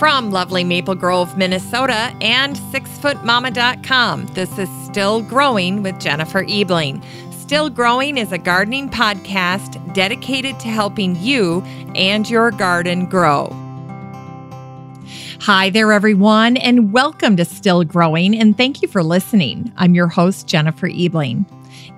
From lovely Maple Grove, Minnesota, and sixfootmama.com, this is Still Growing with Jennifer Ebling. Still Growing is a gardening podcast dedicated to helping you and your garden grow. Hi there, everyone, and welcome to Still Growing, and thank you for listening. I'm your host, Jennifer Ebling.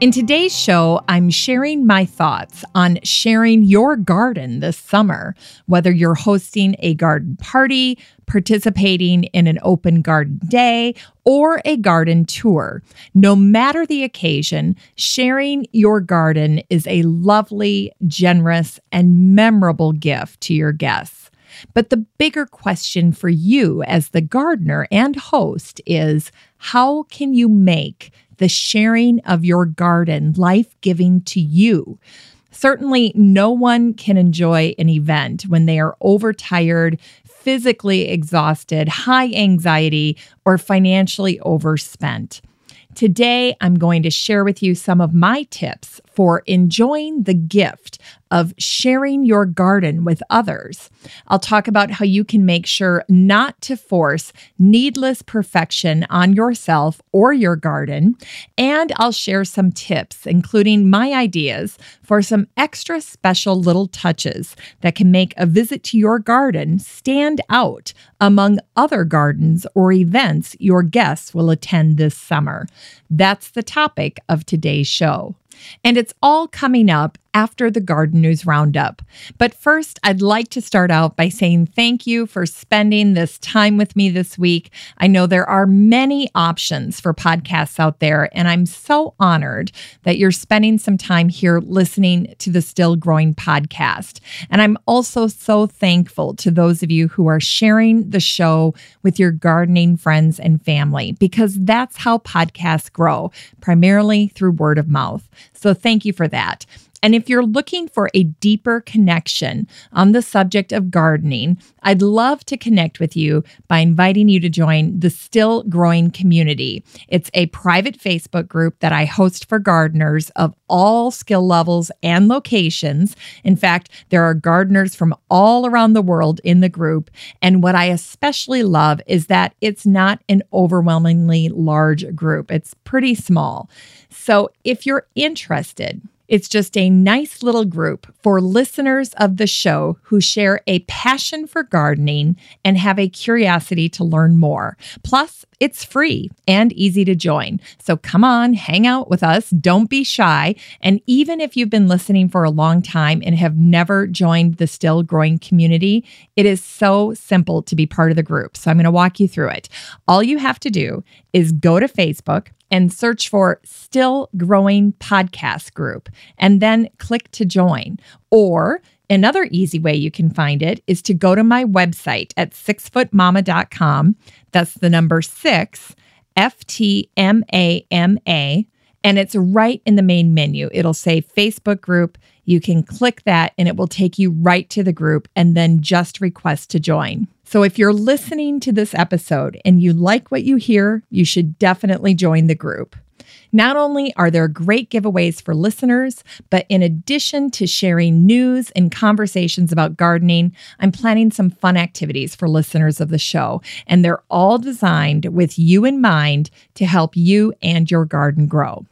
In today's show, I'm sharing my thoughts on sharing your garden this summer, whether you're hosting a garden party, participating in an open garden day, or a garden tour. No matter the occasion, sharing your garden is a lovely, generous, and memorable gift to your guests. But the bigger question for you as the gardener and host is how can you make the sharing of your garden life giving to you. Certainly, no one can enjoy an event when they are overtired, physically exhausted, high anxiety, or financially overspent. Today, I'm going to share with you some of my tips for enjoying the gift of sharing your garden with others. I'll talk about how you can make sure not to force needless perfection on yourself or your garden. And I'll share some tips, including my ideas for some extra special little touches that can make a visit to your garden stand out among other gardens or events your guests will attend this summer. That's the topic of today's show. And it's all coming up after the Garden News Roundup. But first, I'd like to start out by saying thank you for spending this time with me this week. I know there are many options for podcasts out there, and I'm so honored that you're spending some time here listening to the Still Growing podcast. And I'm also so thankful to those of you who are sharing the show with your gardening friends and family, because that's how podcasts grow, primarily through word of mouth. So thank you for that. And if you're looking for a deeper connection on the subject of gardening, I'd love to connect with you by inviting you to join the Still Growing Community. It's a private Facebook group that I host for gardeners of all skill levels and locations. In fact, there are gardeners from all around the world in the group. And what I especially love is that it's not an overwhelmingly large group, it's pretty small. So if you're interested, it's just a nice little group for listeners of the show who share a passion for gardening and have a curiosity to learn more. Plus, it's free and easy to join. So come on, hang out with us. Don't be shy. And even if you've been listening for a long time and have never joined the Still Growing community, it is so simple to be part of the group. So I'm going to walk you through it. All you have to do is go to Facebook and search for Still Growing Podcast Group and then click to join. Or another easy way you can find it is to go to my website at sixfootmama.com. That's the number six, F T M A M A. And it's right in the main menu. It'll say Facebook group. You can click that and it will take you right to the group and then just request to join. So if you're listening to this episode and you like what you hear, you should definitely join the group. Not only are there great giveaways for listeners, but in addition to sharing news and conversations about gardening, I'm planning some fun activities for listeners of the show. And they're all designed with you in mind to help you and your garden grow.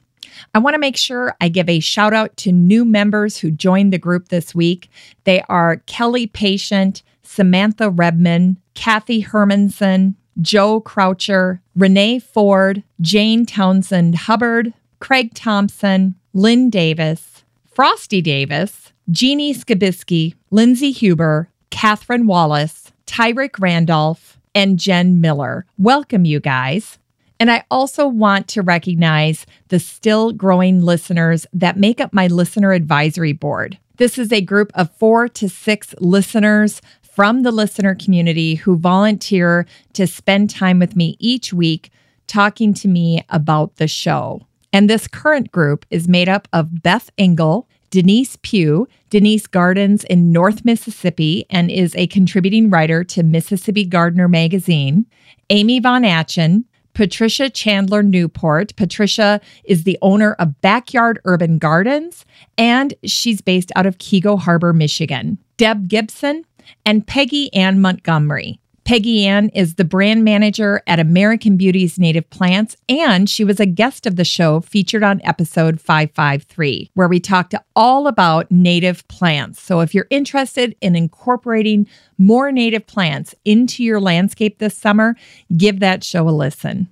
I want to make sure I give a shout out to new members who joined the group this week. They are Kelly Patient, Samantha Redman, Kathy Hermanson, Joe Croucher, Renee Ford, Jane Townsend Hubbard, Craig Thompson, Lynn Davis, Frosty Davis, Jeannie Skabisky, Lindsay Huber, Catherine Wallace, Tyrick Randolph, and Jen Miller. Welcome, you guys. And I also want to recognize the still growing listeners that make up my listener advisory board. This is a group of four to six listeners from the listener community who volunteer to spend time with me each week talking to me about the show. And this current group is made up of Beth Engel, Denise Pugh. Denise gardens in North Mississippi and is a contributing writer to Mississippi Gardener magazine. Amy Von Atchen, Patricia Chandler Newport. Patricia is the owner of Backyard Urban Gardens, and she's based out of Keego Harbor, Michigan. Deb Gibson and Peggy Ann Montgomery. Peggy Ann is the brand manager at American Beauties Native Plants, and she was a guest of the show featured on episode 553, where we talked all about native plants. So if you're interested in incorporating more native plants into your landscape this summer, give that show a listen.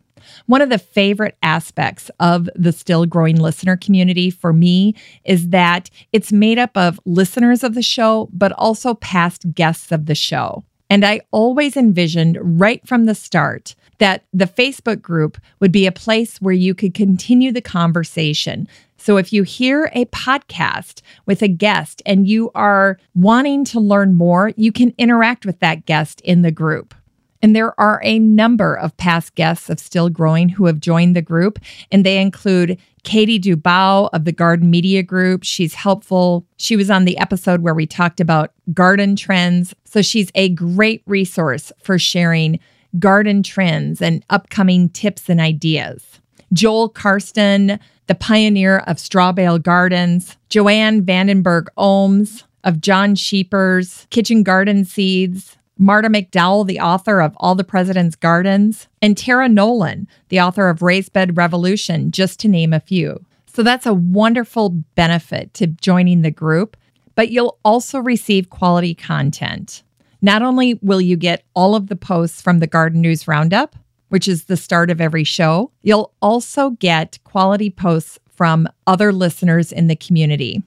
One of the favorite aspects of the still growing listener community for me is that it's made up of listeners of the show, but also past guests of the show. And I always envisioned right from the start that the Facebook group would be a place where you could continue the conversation. So if you hear a podcast with a guest and you are wanting to learn more, you can interact with that guest in the group. And there are a number of past guests of Still Growing who have joined the group, and they include Katie Dubow of the Garden Media Group. She's helpful. She was on the episode where we talked about garden trends. So she's a great resource for sharing garden trends and upcoming tips and ideas. Joel Karsten, the pioneer of straw bale gardens, Joanne Vandenberg Ohms of John Scheepers, Kitchen Garden Seeds, Marta McDowell, the author of All the President's Gardens, and Tara Nolan, the author of Raised Bed Revolution, just to name a few. So that's a wonderful benefit to joining the group, but you'll also receive quality content. Not only will you get all of the posts from the Garden News Roundup, which is the start of every show, you'll also get quality posts from other listeners in the community.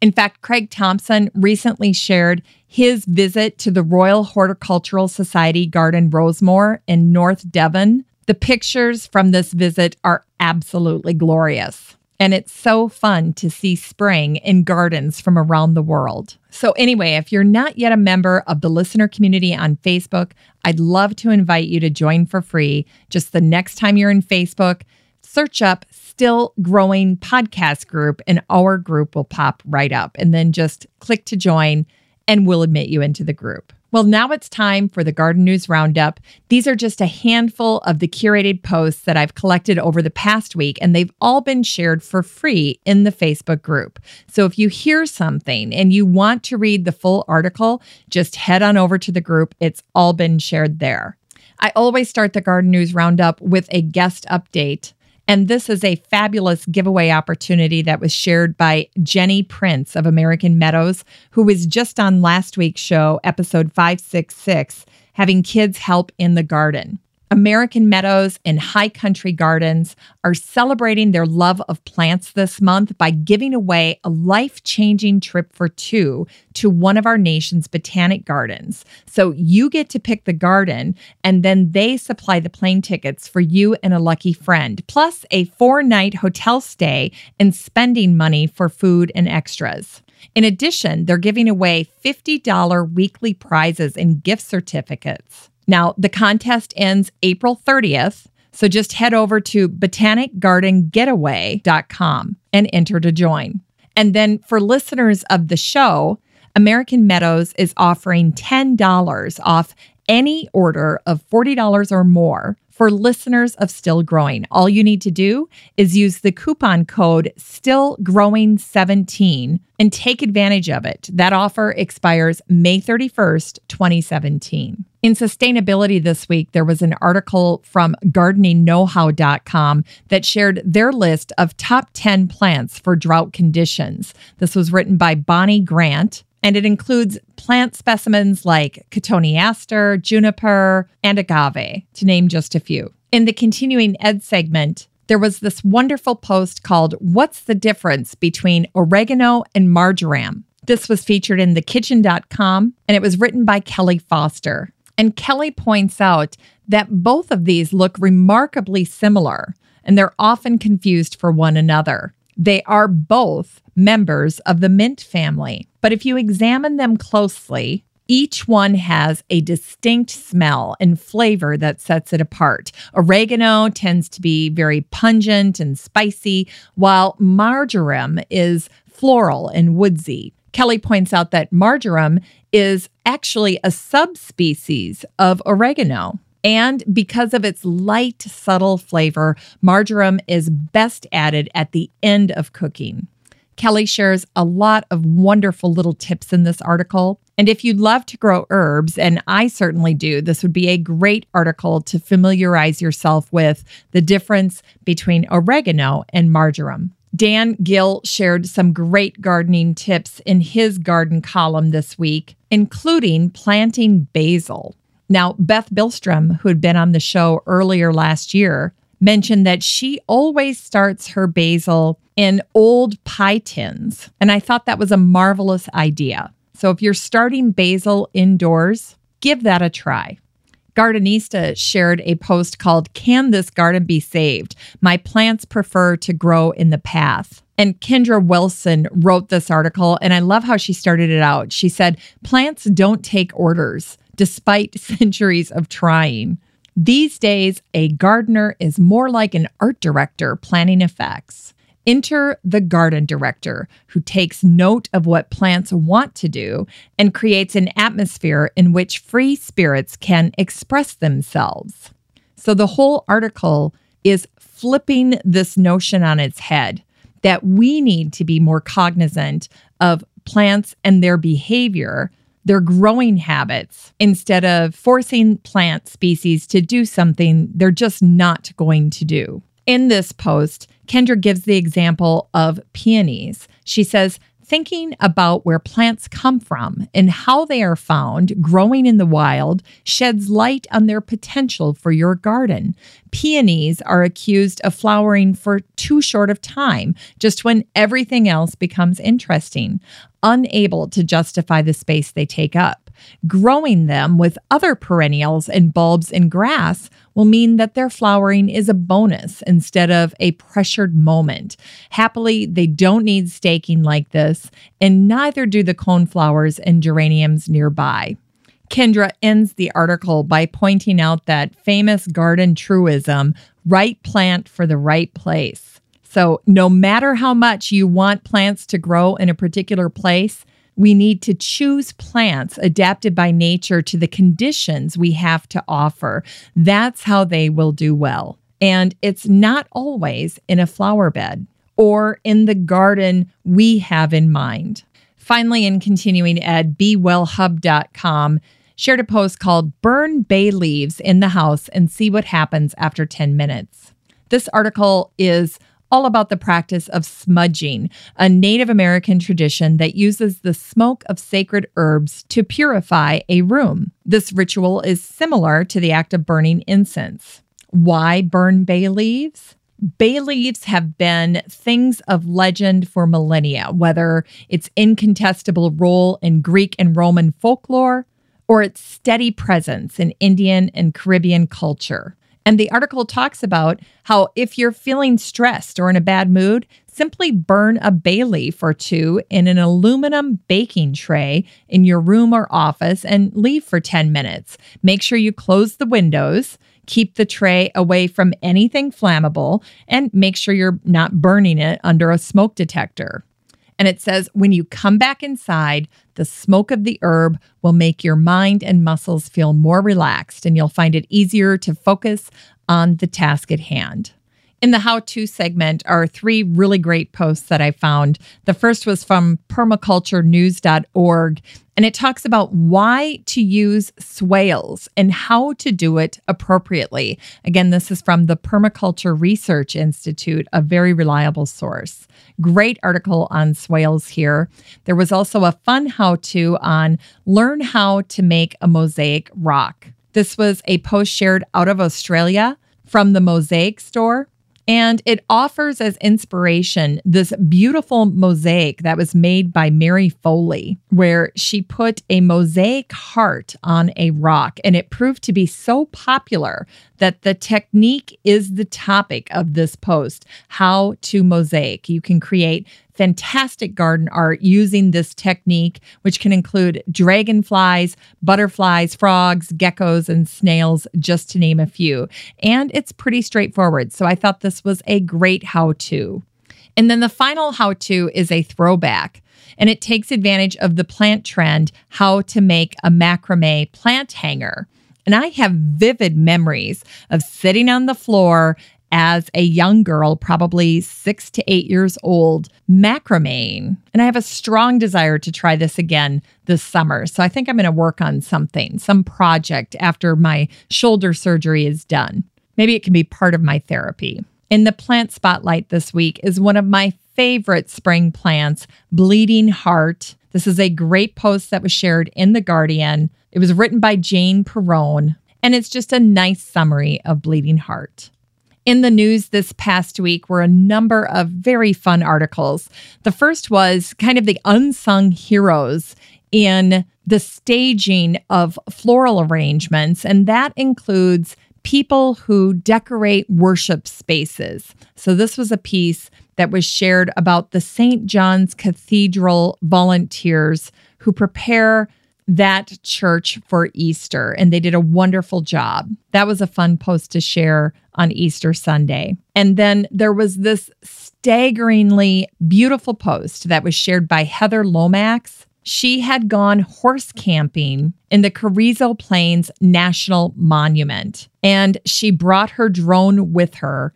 In fact, Craig Thompson recently shared his visit to the Royal Horticultural Society Garden Rosemoor in North Devon. The pictures from this visit are absolutely glorious. And it's so fun to see spring in gardens from around the world. So, anyway, if you're not yet a member of the listener community on Facebook, I'd love to invite you to join for free. Just the next time you're in Facebook, search up Still Growing Podcast Group, and our group will pop right up. And then just click to join, and we'll admit you into the group. Well, now it's time for the Garden News Roundup. These are just a handful of the curated posts that I've collected over the past week, and they've all been shared for free in the Facebook group. So if you hear something and you want to read the full article, just head on over to the group. It's all been shared there. I always start the Garden News Roundup with a guest update. And this is a fabulous giveaway opportunity that was shared by Jenny Prince of American Meadows, who was just on last week's show, episode 566, having kids help in the garden. American Meadows and High Country Gardens are celebrating their love of plants this month by giving away a life changing trip for two to one of our nation's botanic gardens. So you get to pick the garden, and then they supply the plane tickets for you and a lucky friend, plus a four night hotel stay and spending money for food and extras. In addition, they're giving away $50 weekly prizes and gift certificates. Now, the contest ends April 30th. So just head over to botanicgardengetaway.com and enter to join. And then for listeners of the show, American Meadows is offering $10 off any order of $40 or more for listeners of Still Growing. All you need to do is use the coupon code STILLGROWING17 and take advantage of it. That offer expires May 31st, 2017. In sustainability this week, there was an article from gardeningknowhow.com that shared their list of top 10 plants for drought conditions. This was written by Bonnie Grant, and it includes plant specimens like cotoneaster, juniper, and agave, to name just a few. In the continuing ed segment, there was this wonderful post called What's the Difference Between Oregano and Marjoram? This was featured in thekitchen.com and it was written by Kelly Foster. And Kelly points out that both of these look remarkably similar and they're often confused for one another. They are both members of the mint family. But if you examine them closely, each one has a distinct smell and flavor that sets it apart. Oregano tends to be very pungent and spicy, while marjoram is floral and woodsy. Kelly points out that marjoram is actually a subspecies of oregano. And because of its light, subtle flavor, marjoram is best added at the end of cooking. Kelly shares a lot of wonderful little tips in this article. And if you'd love to grow herbs, and I certainly do, this would be a great article to familiarize yourself with the difference between oregano and marjoram. Dan Gill shared some great gardening tips in his garden column this week, including planting basil. Now, Beth Billstrom, who had been on the show earlier last year, mentioned that she always starts her basil in old pie tins. And I thought that was a marvelous idea. So if you're starting basil indoors, give that a try. Gardenista shared a post called Can This Garden Be Saved? My plants prefer to grow in the path. And Kendra Wilson wrote this article, and I love how she started it out. She said, Plants don't take orders, despite centuries of trying. These days, a gardener is more like an art director planning effects. Enter the garden director who takes note of what plants want to do and creates an atmosphere in which free spirits can express themselves. So the whole article is flipping this notion on its head that we need to be more cognizant of plants and their behavior, their growing habits, instead of forcing plant species to do something they're just not going to do. In this post, Kendra gives the example of peonies. She says, thinking about where plants come from and how they are found growing in the wild sheds light on their potential for your garden. Peonies are accused of flowering for too short of time, just when everything else becomes interesting, unable to justify the space they take up. Growing them with other perennials and bulbs and grass will mean that their flowering is a bonus instead of a pressured moment. Happily, they don't need staking like this, and neither do the coneflowers and geraniums nearby. Kendra ends the article by pointing out that famous garden truism right plant for the right place. So, no matter how much you want plants to grow in a particular place, we need to choose plants adapted by nature to the conditions we have to offer. That's how they will do well. And it's not always in a flower bed or in the garden we have in mind. Finally, in continuing ed, bewellhub.com shared a post called Burn Bay Leaves in the House and See What Happens After 10 Minutes. This article is all about the practice of smudging, a Native American tradition that uses the smoke of sacred herbs to purify a room. This ritual is similar to the act of burning incense. Why burn bay leaves? Bay leaves have been things of legend for millennia, whether its incontestable role in Greek and Roman folklore or its steady presence in Indian and Caribbean culture. And the article talks about how if you're feeling stressed or in a bad mood, simply burn a bay leaf or two in an aluminum baking tray in your room or office and leave for 10 minutes. Make sure you close the windows. Keep the tray away from anything flammable and make sure you're not burning it under a smoke detector. And it says, when you come back inside, the smoke of the herb will make your mind and muscles feel more relaxed, and you'll find it easier to focus on the task at hand. In the how to segment are three really great posts that I found. The first was from permaculturenews.org, and it talks about why to use swales and how to do it appropriately. Again, this is from the Permaculture Research Institute, a very reliable source. Great article on swales here. There was also a fun how to on learn how to make a mosaic rock. This was a post shared out of Australia from the Mosaic store. And it offers as inspiration this beautiful mosaic that was made by Mary Foley, where she put a mosaic heart on a rock. And it proved to be so popular that the technique is the topic of this post how to mosaic. You can create fantastic garden art using this technique, which can include dragonflies, butterflies, frogs, geckos, and snails, just to name a few. And it's pretty straightforward. So I thought this was a great how to. And then the final how to is a throwback and it takes advantage of the plant trend how to make a macrame plant hanger. And I have vivid memories of sitting on the floor as a young girl, probably six to eight years old, macrame. And I have a strong desire to try this again this summer. So I think I'm going to work on something, some project after my shoulder surgery is done. Maybe it can be part of my therapy. In the plant spotlight this week is one of my favorite spring plants, Bleeding Heart. This is a great post that was shared in The Guardian. It was written by Jane Perrone, and it's just a nice summary of Bleeding Heart. In the news this past week were a number of very fun articles. The first was kind of the unsung heroes in the staging of floral arrangements, and that includes people who decorate worship spaces. So, this was a piece that was shared about the St. John's Cathedral volunteers who prepare that church for Easter, and they did a wonderful job. That was a fun post to share on Easter Sunday. And then there was this staggeringly beautiful post that was shared by Heather Lomax she had gone horse camping in the Carrizo Plains National Monument and she brought her drone with her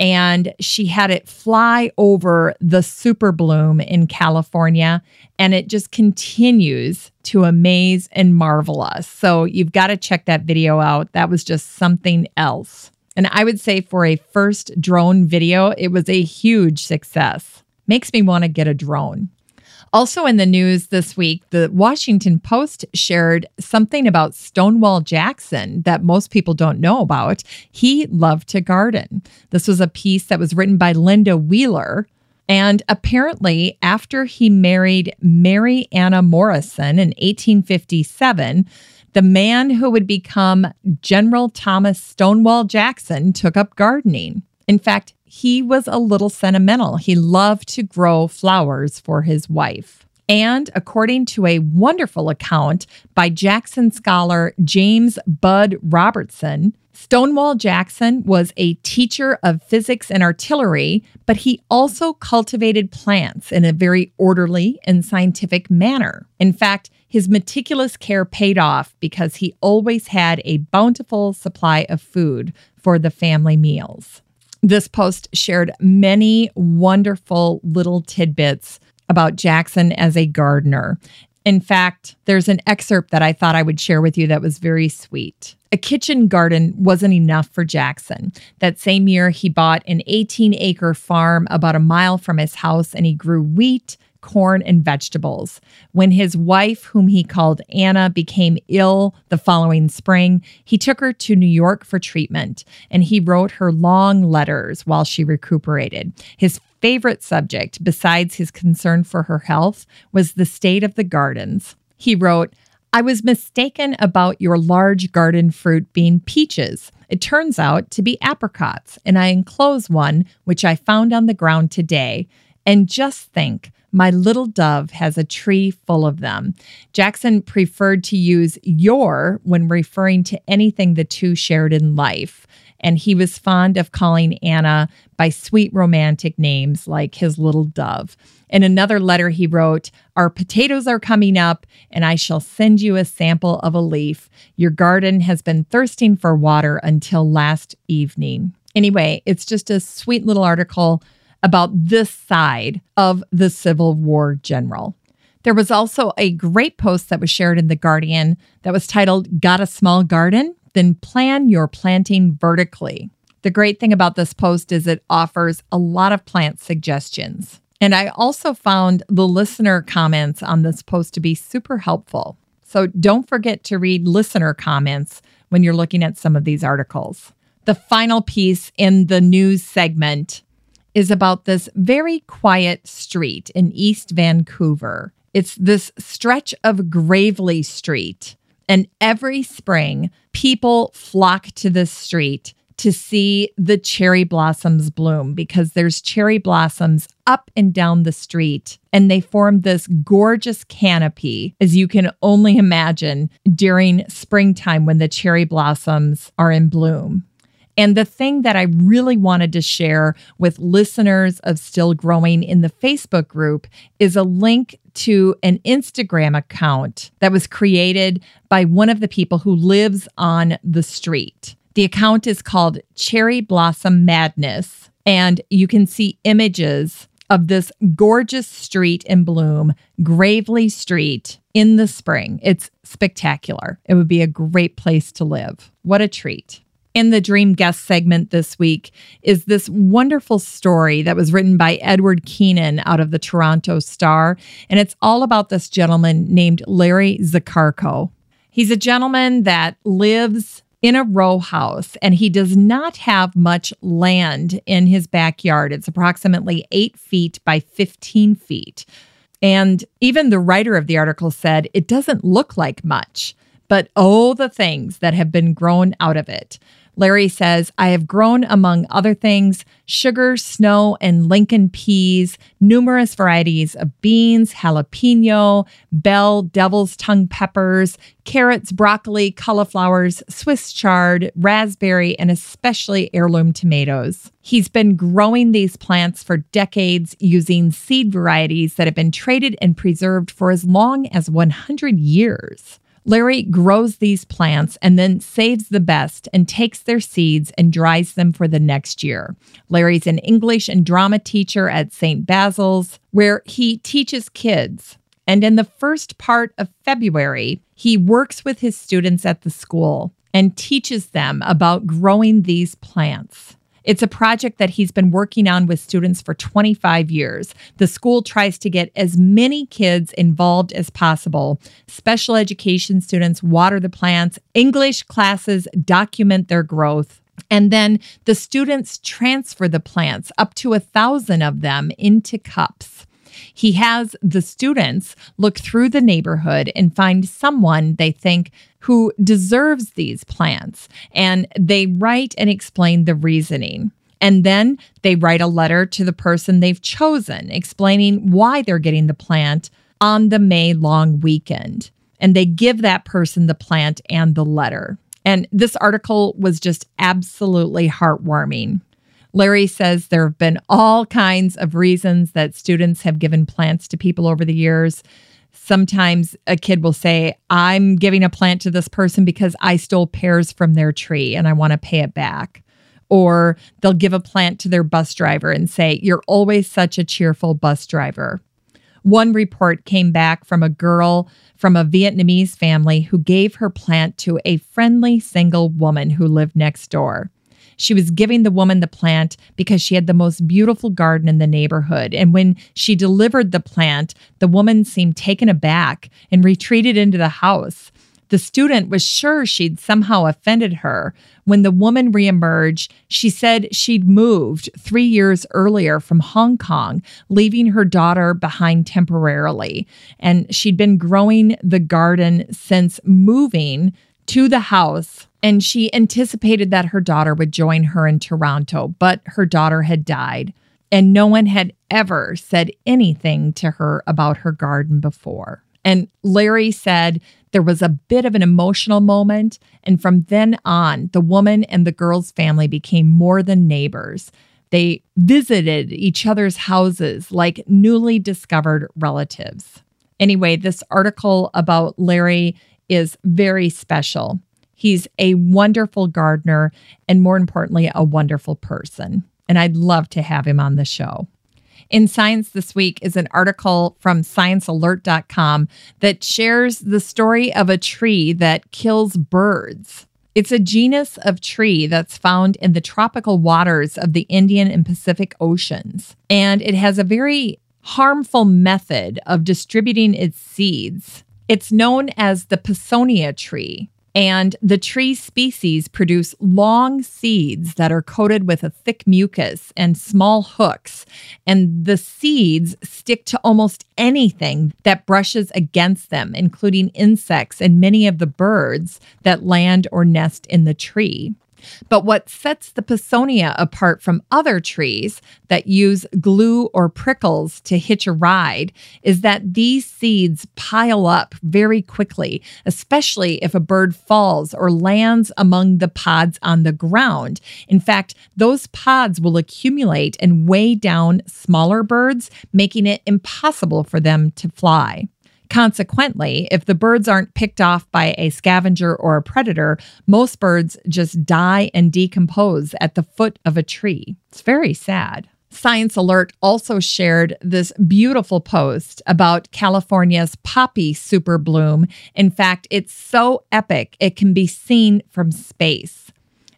and she had it fly over the super bloom in California and it just continues to amaze and marvel us. So you've got to check that video out. That was just something else. And I would say for a first drone video, it was a huge success. Makes me want to get a drone. Also, in the news this week, the Washington Post shared something about Stonewall Jackson that most people don't know about. He loved to garden. This was a piece that was written by Linda Wheeler. And apparently, after he married Mary Anna Morrison in 1857, the man who would become General Thomas Stonewall Jackson took up gardening. In fact, he was a little sentimental. He loved to grow flowers for his wife. And according to a wonderful account by Jackson scholar James Bud Robertson, Stonewall Jackson was a teacher of physics and artillery, but he also cultivated plants in a very orderly and scientific manner. In fact, his meticulous care paid off because he always had a bountiful supply of food for the family meals. This post shared many wonderful little tidbits about Jackson as a gardener. In fact, there's an excerpt that I thought I would share with you that was very sweet. A kitchen garden wasn't enough for Jackson. That same year, he bought an 18 acre farm about a mile from his house and he grew wheat, corn, and vegetables. When his wife, whom he called Anna, became ill the following spring, he took her to New York for treatment and he wrote her long letters while she recuperated. His favorite subject, besides his concern for her health, was the state of the gardens. He wrote, I was mistaken about your large garden fruit being peaches. It turns out to be apricots, and I enclose one which I found on the ground today. And just think, my little dove has a tree full of them. Jackson preferred to use your when referring to anything the two shared in life. And he was fond of calling Anna by sweet romantic names like his little dove. In another letter, he wrote, Our potatoes are coming up, and I shall send you a sample of a leaf. Your garden has been thirsting for water until last evening. Anyway, it's just a sweet little article about this side of the Civil War general. There was also a great post that was shared in The Guardian that was titled, Got a Small Garden? Then Plan Your Planting Vertically. The great thing about this post is it offers a lot of plant suggestions. And I also found the listener comments on this post to be super helpful. So don't forget to read listener comments when you're looking at some of these articles. The final piece in the news segment is about this very quiet street in East Vancouver. It's this stretch of Graveley Street. And every spring, people flock to this street to see the cherry blossoms bloom because there's cherry blossoms up and down the street and they form this gorgeous canopy as you can only imagine during springtime when the cherry blossoms are in bloom. And the thing that I really wanted to share with listeners of Still Growing in the Facebook group is a link to an Instagram account that was created by one of the people who lives on the street. The account is called Cherry Blossom Madness, and you can see images of this gorgeous street in bloom, Graveley Street, in the spring. It's spectacular. It would be a great place to live. What a treat. In the Dream Guest segment this week is this wonderful story that was written by Edward Keenan out of the Toronto Star. And it's all about this gentleman named Larry Zakarko. He's a gentleman that lives in a row house and he does not have much land in his backyard. It's approximately eight feet by 15 feet. And even the writer of the article said it doesn't look like much, but oh, the things that have been grown out of it. Larry says, I have grown, among other things, sugar, snow, and Lincoln peas, numerous varieties of beans, jalapeno, bell, devil's tongue peppers, carrots, broccoli, cauliflowers, Swiss chard, raspberry, and especially heirloom tomatoes. He's been growing these plants for decades using seed varieties that have been traded and preserved for as long as 100 years. Larry grows these plants and then saves the best and takes their seeds and dries them for the next year. Larry's an English and drama teacher at St. Basil's, where he teaches kids. And in the first part of February, he works with his students at the school and teaches them about growing these plants. It's a project that he's been working on with students for 25 years. The school tries to get as many kids involved as possible. Special education students water the plants, English classes document their growth. And then the students transfer the plants, up to a thousand of them, into cups. He has the students look through the neighborhood and find someone they think who deserves these plants. And they write and explain the reasoning. And then they write a letter to the person they've chosen, explaining why they're getting the plant on the May long weekend. And they give that person the plant and the letter. And this article was just absolutely heartwarming. Larry says there have been all kinds of reasons that students have given plants to people over the years. Sometimes a kid will say, I'm giving a plant to this person because I stole pears from their tree and I want to pay it back. Or they'll give a plant to their bus driver and say, You're always such a cheerful bus driver. One report came back from a girl from a Vietnamese family who gave her plant to a friendly single woman who lived next door. She was giving the woman the plant because she had the most beautiful garden in the neighborhood. And when she delivered the plant, the woman seemed taken aback and retreated into the house. The student was sure she'd somehow offended her. When the woman reemerged, she said she'd moved three years earlier from Hong Kong, leaving her daughter behind temporarily. And she'd been growing the garden since moving to the house and she anticipated that her daughter would join her in Toronto, but her daughter had died, and no one had ever said anything to her about her garden before. And Larry said there was a bit of an emotional moment, and from then on, the woman and the girl's family became more than neighbors. They visited each other's houses like newly discovered relatives. Anyway, this article about Larry is very special. He's a wonderful gardener and, more importantly, a wonderful person. And I'd love to have him on the show. In Science This Week is an article from sciencealert.com that shares the story of a tree that kills birds. It's a genus of tree that's found in the tropical waters of the Indian and Pacific Oceans. And it has a very harmful method of distributing its seeds. It's known as the Pisonia tree. And the tree species produce long seeds that are coated with a thick mucus and small hooks. And the seeds stick to almost anything that brushes against them, including insects and many of the birds that land or nest in the tree. But what sets the Pisonia apart from other trees that use glue or prickles to hitch a ride is that these seeds pile up very quickly, especially if a bird falls or lands among the pods on the ground. In fact, those pods will accumulate and weigh down smaller birds, making it impossible for them to fly. Consequently, if the birds aren't picked off by a scavenger or a predator, most birds just die and decompose at the foot of a tree. It's very sad. Science Alert also shared this beautiful post about California's poppy super bloom. In fact, it's so epic, it can be seen from space.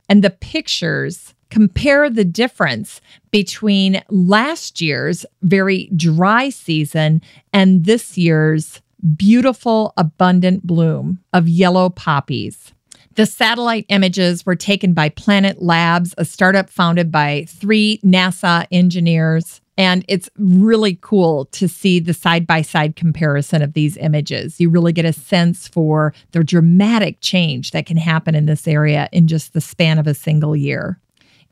And the pictures compare the difference between last year's very dry season and this year's beautiful, abundant bloom of yellow poppies. The satellite images were taken by Planet Labs, a startup founded by three NASA engineers. And it's really cool to see the side by side comparison of these images. You really get a sense for the dramatic change that can happen in this area in just the span of a single year.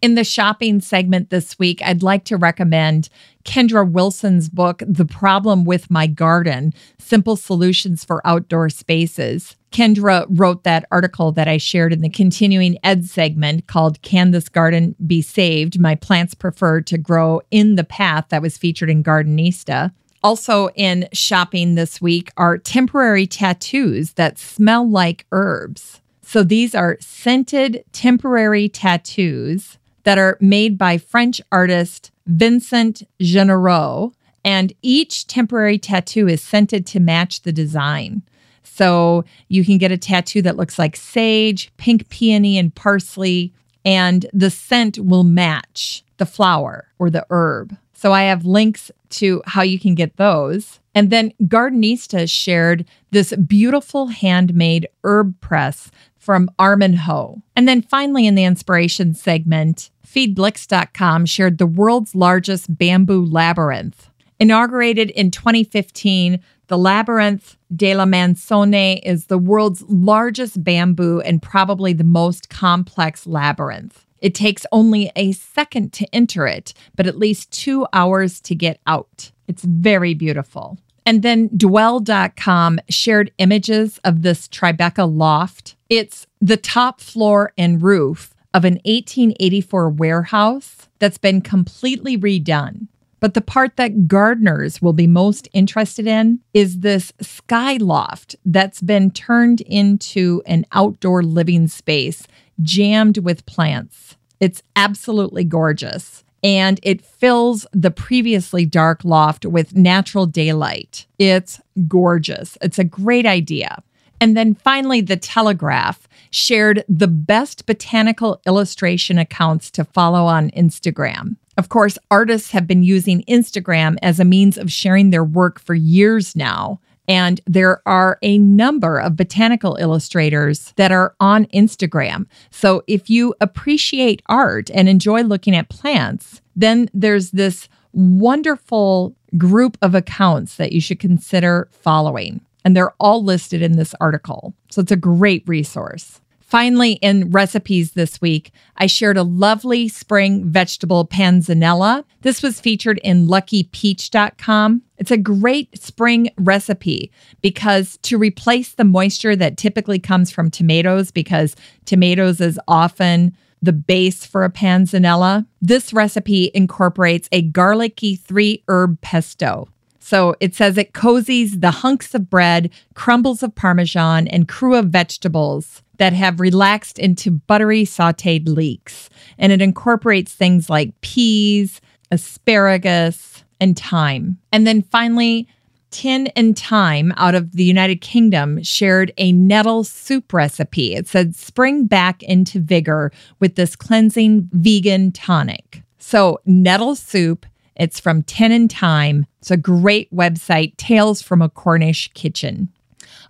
In the shopping segment this week, I'd like to recommend Kendra Wilson's book, The Problem with My Garden Simple Solutions for Outdoor Spaces. Kendra wrote that article that I shared in the continuing ed segment called Can This Garden Be Saved? My Plants Prefer to Grow in the Path that was featured in Gardenista. Also, in shopping this week are temporary tattoos that smell like herbs. So, these are scented temporary tattoos that are made by French artist Vincent Genereux, and each temporary tattoo is scented to match the design. So you can get a tattoo that looks like sage, pink peony, and parsley, and the scent will match the flower or the herb. So I have links to how you can get those. And then Gardenista shared this beautiful handmade herb press from Armenho. And then finally, in the inspiration segment, feedblix.com shared the world's largest bamboo labyrinth. Inaugurated in 2015, the Labyrinth de la Manzone is the world's largest bamboo and probably the most complex labyrinth. It takes only a second to enter it, but at least two hours to get out. It's very beautiful. And then dwell.com shared images of this Tribeca loft. It's the top floor and roof of an 1884 warehouse that's been completely redone. But the part that gardeners will be most interested in is this sky loft that's been turned into an outdoor living space jammed with plants. It's absolutely gorgeous. And it fills the previously dark loft with natural daylight. It's gorgeous. It's a great idea. And then finally, The Telegraph shared the best botanical illustration accounts to follow on Instagram. Of course, artists have been using Instagram as a means of sharing their work for years now. And there are a number of botanical illustrators that are on Instagram. So if you appreciate art and enjoy looking at plants, then there's this wonderful group of accounts that you should consider following and they're all listed in this article. So it's a great resource. Finally, in recipes this week, I shared a lovely spring vegetable panzanella. This was featured in luckypeach.com. It's a great spring recipe because to replace the moisture that typically comes from tomatoes, because tomatoes is often the base for a panzanella, this recipe incorporates a garlicky three herb pesto. So it says it cozies the hunks of bread, crumbles of Parmesan, and crew of vegetables that have relaxed into buttery sauteed leeks. And it incorporates things like peas, asparagus, and thyme. And then finally, Tin and Thyme out of the United Kingdom shared a nettle soup recipe. It said, spring back into vigor with this cleansing vegan tonic. So, nettle soup it's from Tin and Thyme. It's a great website, Tales from a Cornish Kitchen.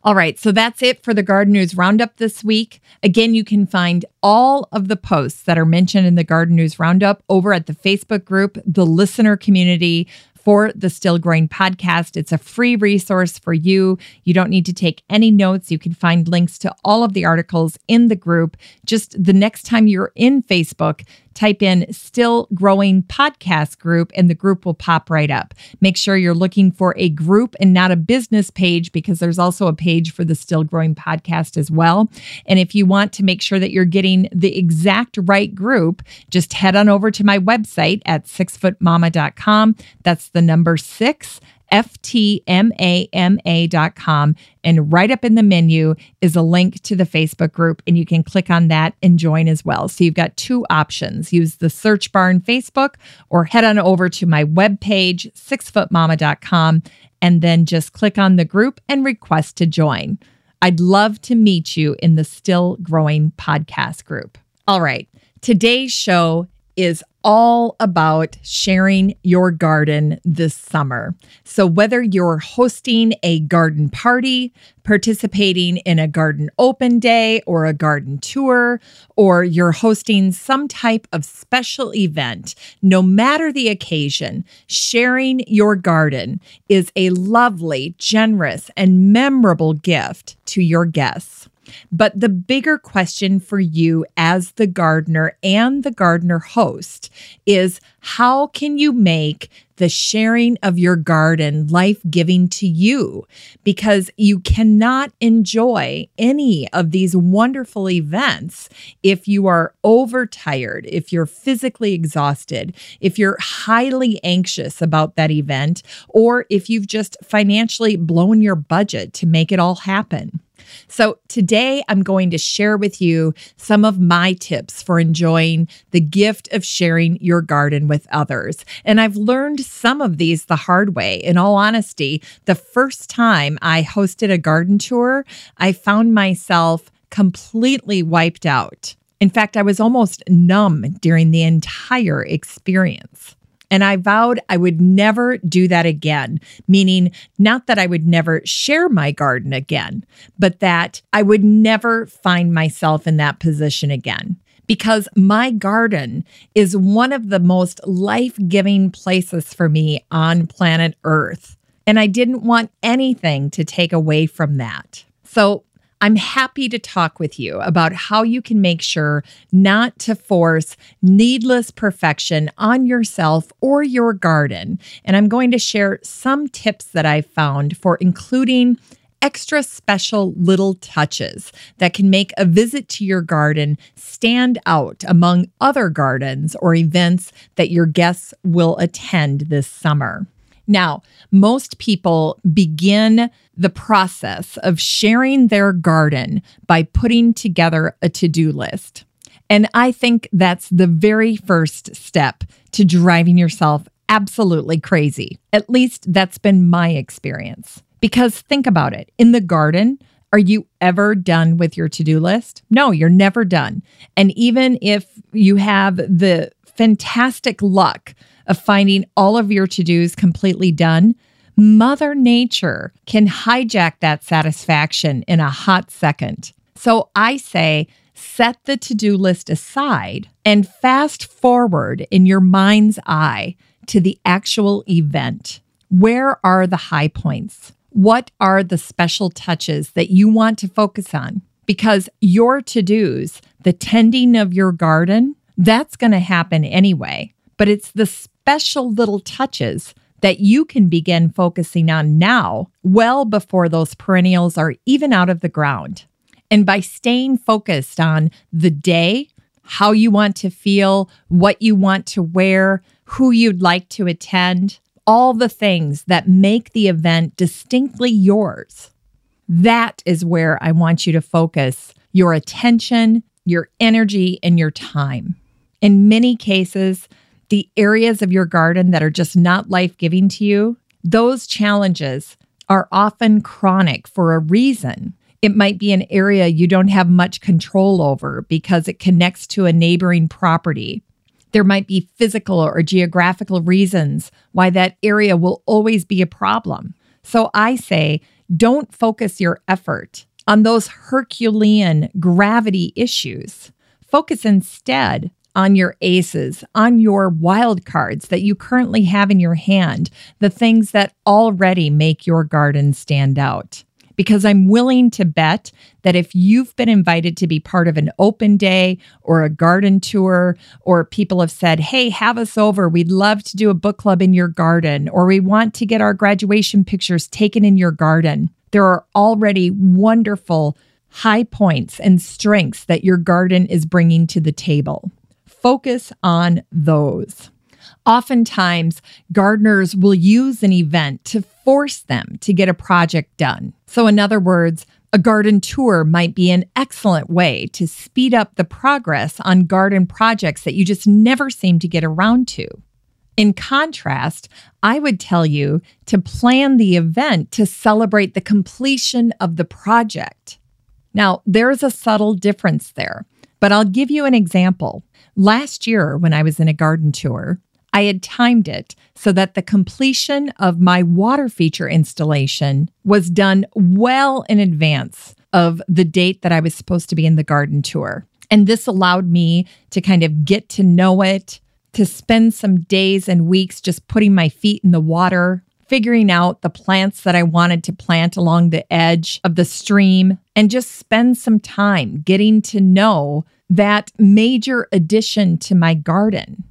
All right, so that's it for the Garden News Roundup this week. Again, you can find all of the posts that are mentioned in the Garden News Roundup over at the Facebook group, the listener community for the Still Growing podcast. It's a free resource for you. You don't need to take any notes. You can find links to all of the articles in the group. Just the next time you're in Facebook, type in Still Growing Podcast Group and the group will pop right up. Make sure you're looking for a group and not a business page because there's also a page for the Still Growing Podcast as well. And if you want to make sure that you're getting the exact right group, just head on over to my website at sixfootmama.com. That's the number six ftmama.com. And right up in the menu is a link to the Facebook group, and you can click on that and join as well. So you've got two options use the search bar in Facebook or head on over to my webpage, sixfootmama.com, and then just click on the group and request to join. I'd love to meet you in the Still Growing podcast group. All right, today's show is all about sharing your garden this summer. So, whether you're hosting a garden party, participating in a garden open day or a garden tour, or you're hosting some type of special event, no matter the occasion, sharing your garden is a lovely, generous, and memorable gift to your guests. But the bigger question for you as the gardener and the gardener host is how can you make the sharing of your garden life giving to you? Because you cannot enjoy any of these wonderful events if you are overtired, if you're physically exhausted, if you're highly anxious about that event, or if you've just financially blown your budget to make it all happen. So, today I'm going to share with you some of my tips for enjoying the gift of sharing your garden with others. And I've learned some of these the hard way. In all honesty, the first time I hosted a garden tour, I found myself completely wiped out. In fact, I was almost numb during the entire experience. And I vowed I would never do that again, meaning not that I would never share my garden again, but that I would never find myself in that position again. Because my garden is one of the most life giving places for me on planet Earth. And I didn't want anything to take away from that. So I'm happy to talk with you about how you can make sure not to force needless perfection on yourself or your garden. And I'm going to share some tips that I found for including extra special little touches that can make a visit to your garden stand out among other gardens or events that your guests will attend this summer. Now, most people begin the process of sharing their garden by putting together a to do list. And I think that's the very first step to driving yourself absolutely crazy. At least that's been my experience. Because think about it in the garden, are you ever done with your to do list? No, you're never done. And even if you have the fantastic luck of finding all of your to dos completely done, Mother Nature can hijack that satisfaction in a hot second. So I say, set the to do list aside and fast forward in your mind's eye to the actual event. Where are the high points? What are the special touches that you want to focus on? Because your to dos, the tending of your garden, that's going to happen anyway. But it's the special little touches that you can begin focusing on now, well before those perennials are even out of the ground. And by staying focused on the day, how you want to feel, what you want to wear, who you'd like to attend, all the things that make the event distinctly yours. That is where I want you to focus your attention, your energy, and your time. In many cases, the areas of your garden that are just not life giving to you, those challenges are often chronic for a reason. It might be an area you don't have much control over because it connects to a neighboring property. There might be physical or geographical reasons why that area will always be a problem. So I say, don't focus your effort on those Herculean gravity issues. Focus instead on your aces, on your wild cards that you currently have in your hand, the things that already make your garden stand out. Because I'm willing to bet that if you've been invited to be part of an open day or a garden tour, or people have said, Hey, have us over, we'd love to do a book club in your garden, or we want to get our graduation pictures taken in your garden, there are already wonderful high points and strengths that your garden is bringing to the table focus on those. Oftentimes, gardeners will use an event to force them to get a project done. So, in other words, a garden tour might be an excellent way to speed up the progress on garden projects that you just never seem to get around to. In contrast, I would tell you to plan the event to celebrate the completion of the project. Now, there's a subtle difference there, but I'll give you an example. Last year, when I was in a garden tour, I had timed it so that the completion of my water feature installation was done well in advance of the date that I was supposed to be in the garden tour. And this allowed me to kind of get to know it, to spend some days and weeks just putting my feet in the water, figuring out the plants that I wanted to plant along the edge of the stream, and just spend some time getting to know that major addition to my garden.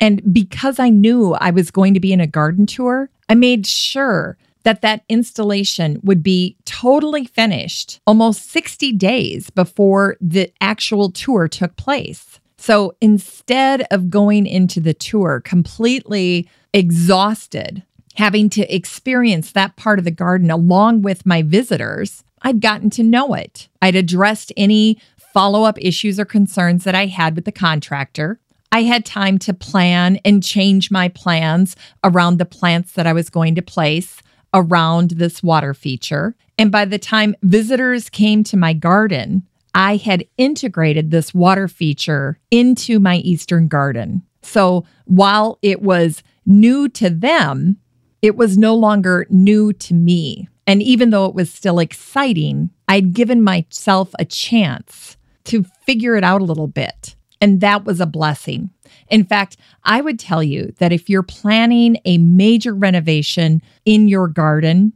And because I knew I was going to be in a garden tour, I made sure that that installation would be totally finished almost 60 days before the actual tour took place. So instead of going into the tour completely exhausted, having to experience that part of the garden along with my visitors, I'd gotten to know it. I'd addressed any follow up issues or concerns that I had with the contractor. I had time to plan and change my plans around the plants that I was going to place around this water feature. And by the time visitors came to my garden, I had integrated this water feature into my Eastern garden. So while it was new to them, it was no longer new to me. And even though it was still exciting, I'd given myself a chance to figure it out a little bit. And that was a blessing. In fact, I would tell you that if you're planning a major renovation in your garden,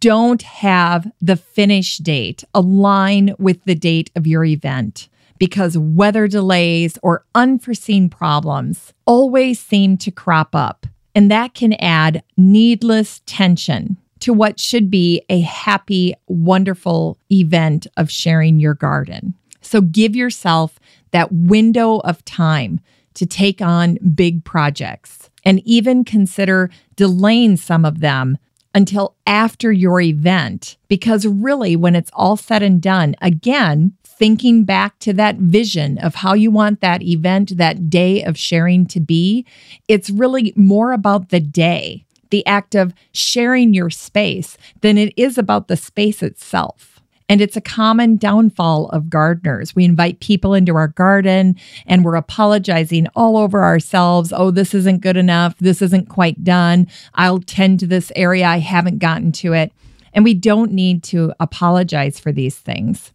don't have the finish date align with the date of your event because weather delays or unforeseen problems always seem to crop up. And that can add needless tension to what should be a happy, wonderful event of sharing your garden. So give yourself that window of time to take on big projects and even consider delaying some of them until after your event. Because really, when it's all said and done, again, thinking back to that vision of how you want that event, that day of sharing to be, it's really more about the day the act of sharing your space than it is about the space itself. And it's a common downfall of gardeners. We invite people into our garden and we're apologizing all over ourselves. Oh, this isn't good enough. This isn't quite done. I'll tend to this area. I haven't gotten to it. And we don't need to apologize for these things.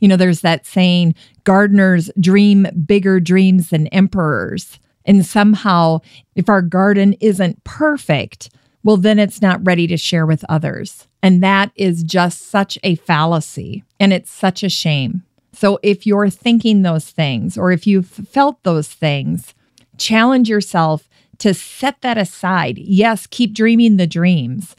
You know, there's that saying gardeners dream bigger dreams than emperors. And somehow, if our garden isn't perfect, well, then it's not ready to share with others. And that is just such a fallacy. And it's such a shame. So if you're thinking those things or if you've felt those things, challenge yourself to set that aside. Yes, keep dreaming the dreams,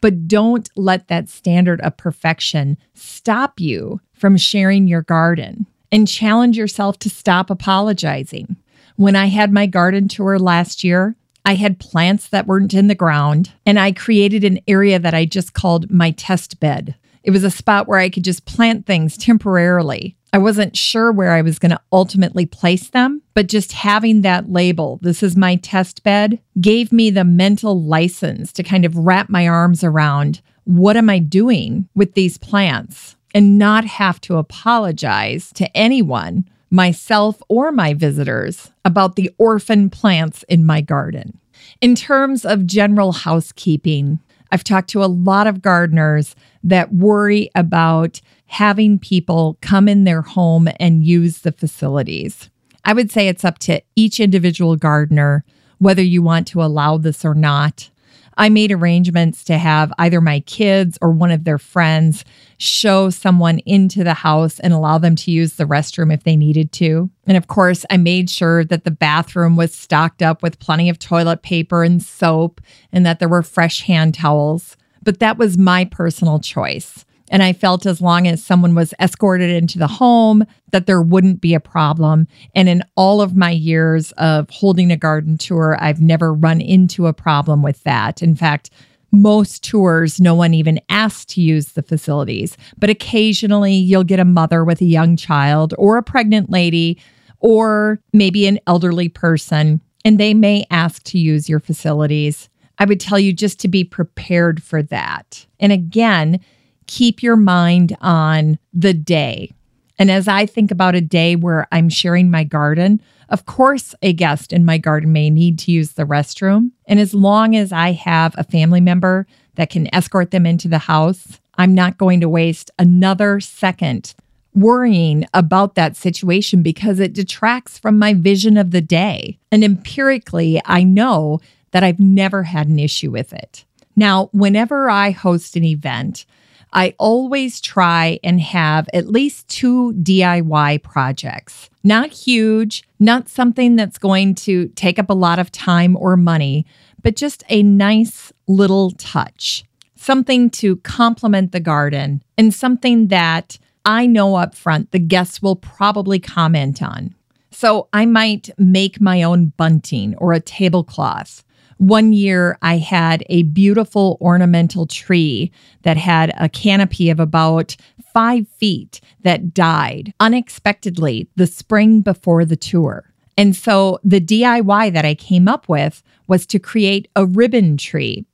but don't let that standard of perfection stop you from sharing your garden and challenge yourself to stop apologizing. When I had my garden tour last year, I had plants that weren't in the ground, and I created an area that I just called my test bed. It was a spot where I could just plant things temporarily. I wasn't sure where I was going to ultimately place them, but just having that label, this is my test bed, gave me the mental license to kind of wrap my arms around what am I doing with these plants and not have to apologize to anyone myself or my visitors about the orphan plants in my garden. In terms of general housekeeping, I've talked to a lot of gardeners that worry about having people come in their home and use the facilities. I would say it's up to each individual gardener whether you want to allow this or not. I made arrangements to have either my kids or one of their friends show someone into the house and allow them to use the restroom if they needed to. And of course, I made sure that the bathroom was stocked up with plenty of toilet paper and soap and that there were fresh hand towels. But that was my personal choice. And I felt as long as someone was escorted into the home, that there wouldn't be a problem. And in all of my years of holding a garden tour, I've never run into a problem with that. In fact, most tours, no one even asks to use the facilities, but occasionally you'll get a mother with a young child or a pregnant lady or maybe an elderly person, and they may ask to use your facilities. I would tell you just to be prepared for that. And again, keep your mind on the day. And as I think about a day where I'm sharing my garden, of course, a guest in my garden may need to use the restroom. And as long as I have a family member that can escort them into the house, I'm not going to waste another second worrying about that situation because it detracts from my vision of the day. And empirically, I know that I've never had an issue with it. Now, whenever I host an event, I always try and have at least two DIY projects. Not huge, not something that's going to take up a lot of time or money, but just a nice little touch. Something to complement the garden and something that I know up front the guests will probably comment on. So I might make my own bunting or a tablecloth one year, I had a beautiful ornamental tree that had a canopy of about five feet that died unexpectedly the spring before the tour. And so the DIY that I came up with was to create a ribbon tree.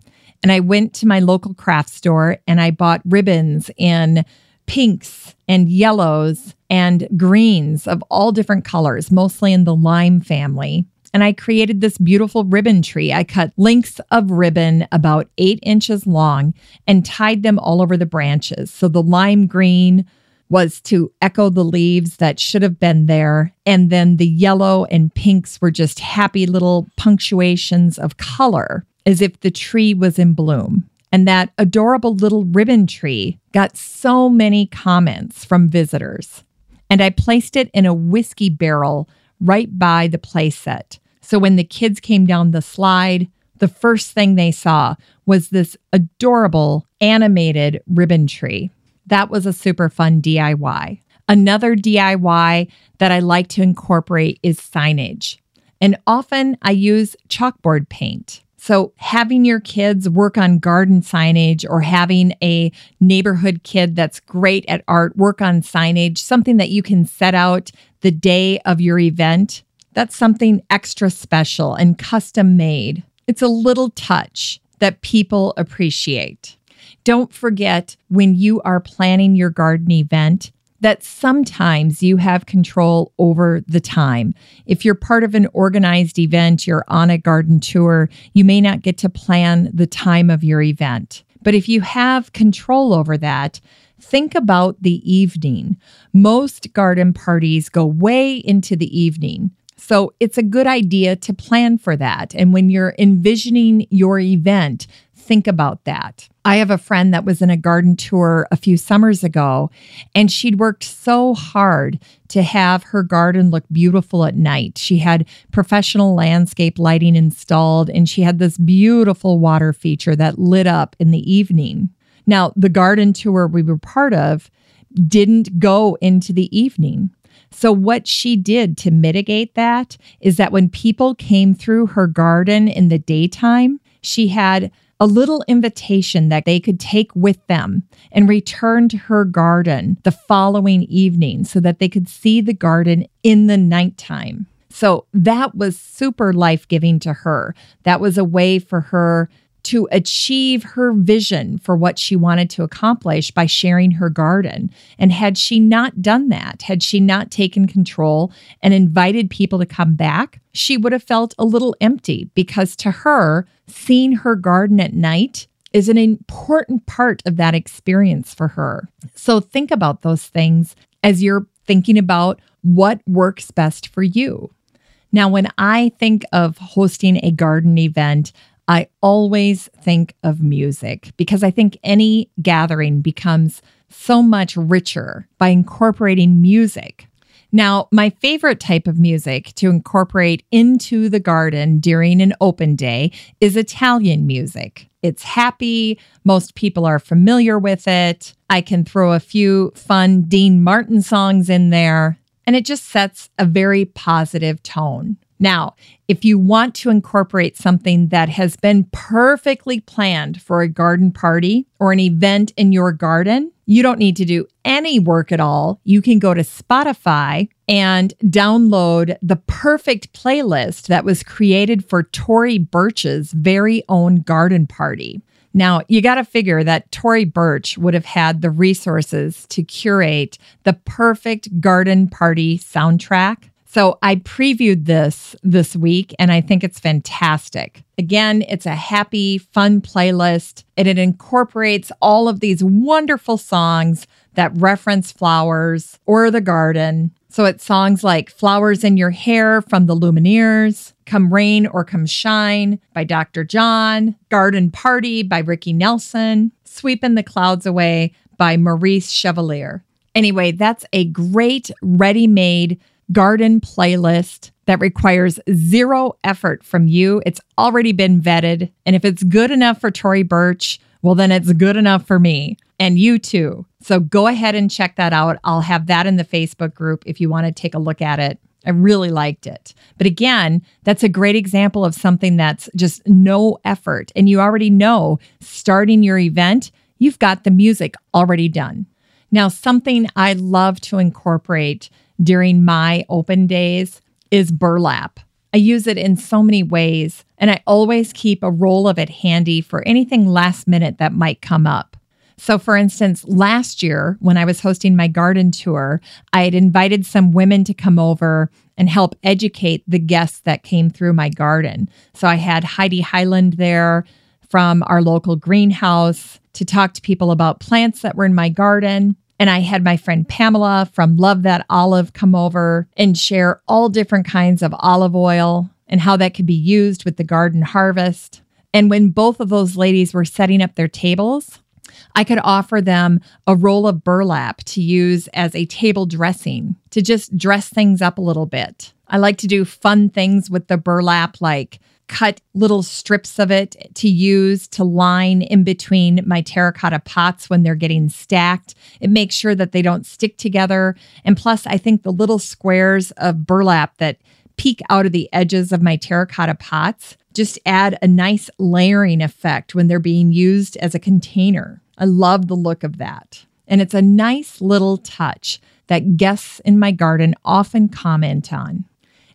And I went to my local craft store and I bought ribbons in pinks and yellows and greens of all different colors, mostly in the lime family and I created this beautiful ribbon tree. I cut lengths of ribbon about eight inches long and tied them all over the branches. So the lime green was to echo the leaves that should have been there. And then the yellow and pinks were just happy little punctuations of color as if the tree was in bloom. And that adorable little ribbon tree got so many comments from visitors. And I placed it in a whiskey barrel right by the playset. So when the kids came down the slide, the first thing they saw was this adorable animated ribbon tree. That was a super fun DIY. Another DIY that I like to incorporate is signage. And often I use chalkboard paint. So, having your kids work on garden signage or having a neighborhood kid that's great at art work on signage, something that you can set out the day of your event that's something extra special and custom made. It's a little touch that people appreciate. Don't forget when you are planning your garden event that sometimes you have control over the time. If you're part of an organized event, you're on a garden tour, you may not get to plan the time of your event. But if you have control over that, think about the evening. Most garden parties go way into the evening. So it's a good idea to plan for that. And when you're envisioning your event, think about that. I have a friend that was in a garden tour a few summers ago, and she'd worked so hard to have her garden look beautiful at night. She had professional landscape lighting installed, and she had this beautiful water feature that lit up in the evening. Now, the garden tour we were part of didn't go into the evening. So, what she did to mitigate that is that when people came through her garden in the daytime, she had a little invitation that they could take with them and return to her garden the following evening so that they could see the garden in the nighttime. So that was super life giving to her. That was a way for her to achieve her vision for what she wanted to accomplish by sharing her garden. And had she not done that, had she not taken control and invited people to come back, she would have felt a little empty because to her, seeing her garden at night is an important part of that experience for her. So think about those things as you're thinking about what works best for you. Now, when I think of hosting a garden event, I always think of music because I think any gathering becomes so much richer by incorporating music. Now, my favorite type of music to incorporate into the garden during an open day is Italian music. It's happy. Most people are familiar with it. I can throw a few fun Dean Martin songs in there, and it just sets a very positive tone. Now, if you want to incorporate something that has been perfectly planned for a garden party or an event in your garden, you don't need to do any work at all. You can go to Spotify and download the perfect playlist that was created for Tory Burch's very own garden party. Now, you got to figure that Tory Burch would have had the resources to curate the perfect garden party soundtrack. So I previewed this this week and I think it's fantastic. Again, it's a happy, fun playlist and it incorporates all of these wonderful songs that reference flowers or the garden. So it's songs like Flowers in Your Hair from the Lumineers, Come Rain or Come Shine by Dr. John, Garden Party by Ricky Nelson, Sweeping the Clouds Away by Maurice Chevalier. Anyway, that's a great ready made garden playlist that requires zero effort from you. It's already been vetted. And if it's good enough for Tory Burch, well, then it's good enough for me and you too. So go ahead and check that out. I'll have that in the Facebook group if you want to take a look at it. I really liked it. But again, that's a great example of something that's just no effort. And you already know starting your event, you've got the music already done. Now, something I love to incorporate during my open days is burlap. I use it in so many ways, and I always keep a roll of it handy for anything last minute that might come up. So, for instance, last year when I was hosting my garden tour, I had invited some women to come over and help educate the guests that came through my garden. So, I had Heidi Highland there from our local greenhouse to talk to people about plants that were in my garden. And I had my friend Pamela from Love That Olive come over and share all different kinds of olive oil and how that could be used with the garden harvest. And when both of those ladies were setting up their tables, I could offer them a roll of burlap to use as a table dressing to just dress things up a little bit. I like to do fun things with the burlap, like cut little strips of it to use to line in between my terracotta pots when they're getting stacked. It makes sure that they don't stick together. And plus, I think the little squares of burlap that peek out of the edges of my terracotta pots just add a nice layering effect when they're being used as a container. I love the look of that. And it's a nice little touch that guests in my garden often comment on.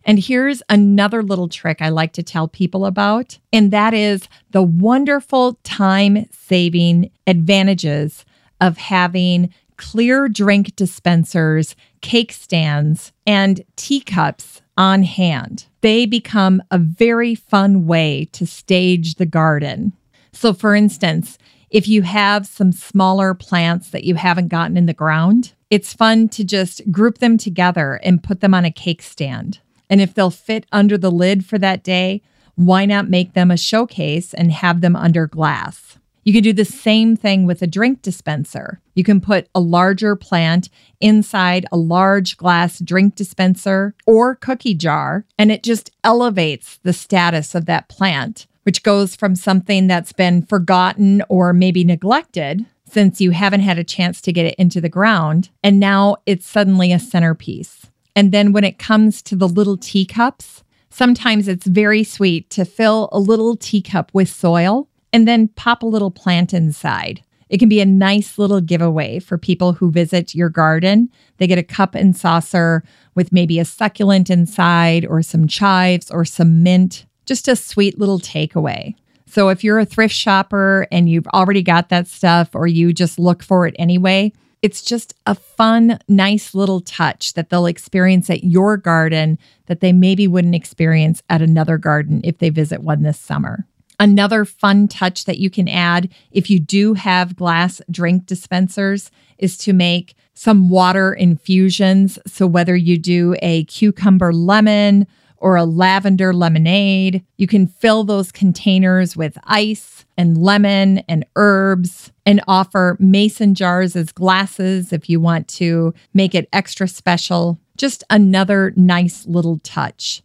And here's another little trick I like to tell people about, and that is the wonderful time saving advantages of having clear drink dispensers, cake stands, and teacups on hand. They become a very fun way to stage the garden. So, for instance, if you have some smaller plants that you haven't gotten in the ground, it's fun to just group them together and put them on a cake stand. And if they'll fit under the lid for that day, why not make them a showcase and have them under glass? You can do the same thing with a drink dispenser. You can put a larger plant inside a large glass drink dispenser or cookie jar, and it just elevates the status of that plant, which goes from something that's been forgotten or maybe neglected since you haven't had a chance to get it into the ground, and now it's suddenly a centerpiece. And then when it comes to the little teacups, sometimes it's very sweet to fill a little teacup with soil and then pop a little plant inside. It can be a nice little giveaway for people who visit your garden. They get a cup and saucer with maybe a succulent inside, or some chives, or some mint. Just a sweet little takeaway. So, if you're a thrift shopper and you've already got that stuff, or you just look for it anyway, it's just a fun, nice little touch that they'll experience at your garden that they maybe wouldn't experience at another garden if they visit one this summer. Another fun touch that you can add if you do have glass drink dispensers is to make some water infusions. So, whether you do a cucumber lemon or a lavender lemonade. You can fill those containers with ice and lemon and herbs and offer mason jars as glasses if you want to make it extra special. Just another nice little touch.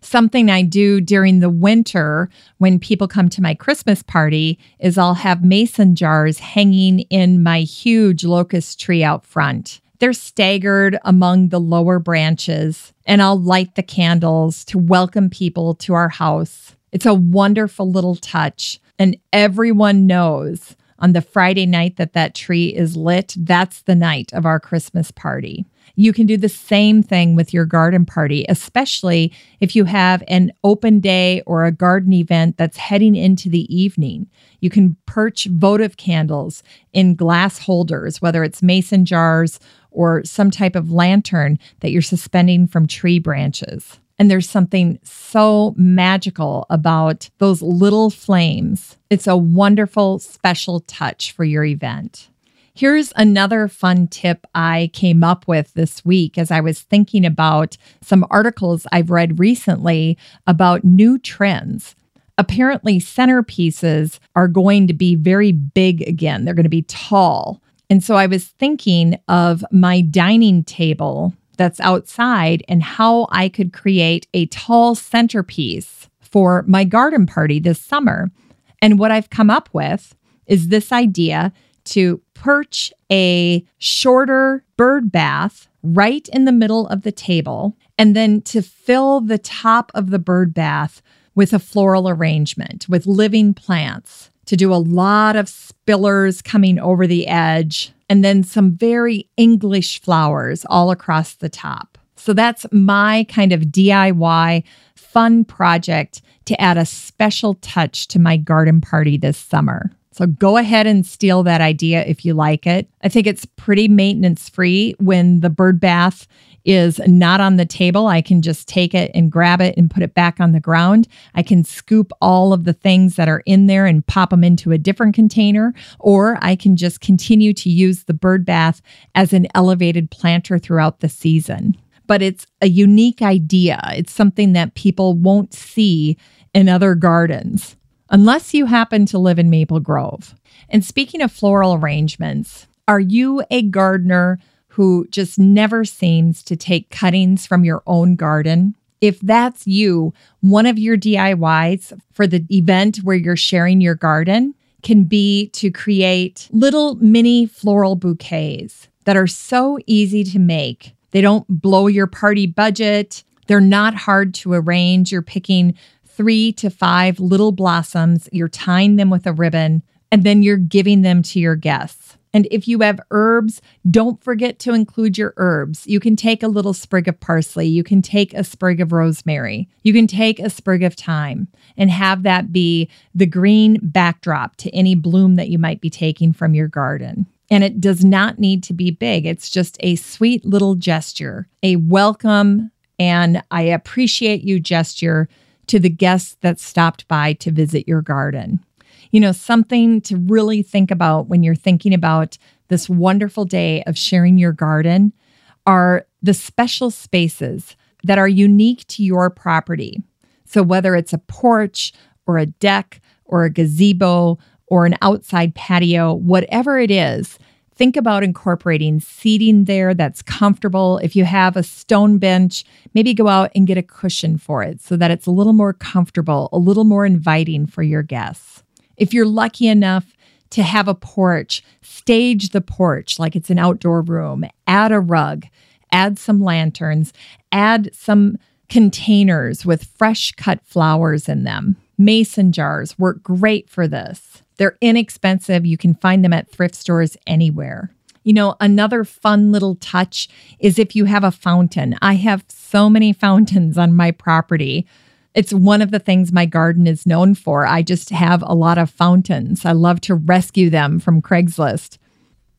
Something I do during the winter when people come to my Christmas party is I'll have mason jars hanging in my huge locust tree out front. They're staggered among the lower branches, and I'll light the candles to welcome people to our house. It's a wonderful little touch, and everyone knows on the Friday night that that tree is lit, that's the night of our Christmas party. You can do the same thing with your garden party, especially if you have an open day or a garden event that's heading into the evening. You can perch votive candles in glass holders, whether it's mason jars or some type of lantern that you're suspending from tree branches. And there's something so magical about those little flames. It's a wonderful, special touch for your event. Here's another fun tip I came up with this week as I was thinking about some articles I've read recently about new trends. Apparently, centerpieces are going to be very big again, they're going to be tall. And so I was thinking of my dining table that's outside and how I could create a tall centerpiece for my garden party this summer. And what I've come up with is this idea to perch a shorter bird bath right in the middle of the table, and then to fill the top of the bird bath with a floral arrangement with living plants, to do a lot of spillers coming over the edge, and then some very English flowers all across the top. So that's my kind of DIY fun project to add a special touch to my garden party this summer. So go ahead and steal that idea if you like it. I think it's pretty maintenance free when the bird bath is not on the table. I can just take it and grab it and put it back on the ground. I can scoop all of the things that are in there and pop them into a different container, or I can just continue to use the bird bath as an elevated planter throughout the season. But it's a unique idea. It's something that people won't see in other gardens unless you happen to live in Maple Grove. And speaking of floral arrangements, are you a gardener who just never seems to take cuttings from your own garden? If that's you, one of your DIYs for the event where you're sharing your garden can be to create little mini floral bouquets that are so easy to make. They don't blow your party budget. They're not hard to arrange. You're picking three to five little blossoms, you're tying them with a ribbon, and then you're giving them to your guests. And if you have herbs, don't forget to include your herbs. You can take a little sprig of parsley. You can take a sprig of rosemary. You can take a sprig of thyme and have that be the green backdrop to any bloom that you might be taking from your garden. And it does not need to be big, it's just a sweet little gesture, a welcome and I appreciate you gesture to the guests that stopped by to visit your garden. You know, something to really think about when you're thinking about this wonderful day of sharing your garden are the special spaces that are unique to your property. So, whether it's a porch or a deck or a gazebo or an outside patio, whatever it is, think about incorporating seating there that's comfortable. If you have a stone bench, maybe go out and get a cushion for it so that it's a little more comfortable, a little more inviting for your guests. If you're lucky enough to have a porch, stage the porch like it's an outdoor room, add a rug, add some lanterns, add some containers with fresh cut flowers in them. Mason jars work great for this. They're inexpensive. You can find them at thrift stores anywhere. You know, another fun little touch is if you have a fountain. I have so many fountains on my property. It's one of the things my garden is known for. I just have a lot of fountains. I love to rescue them from Craigslist.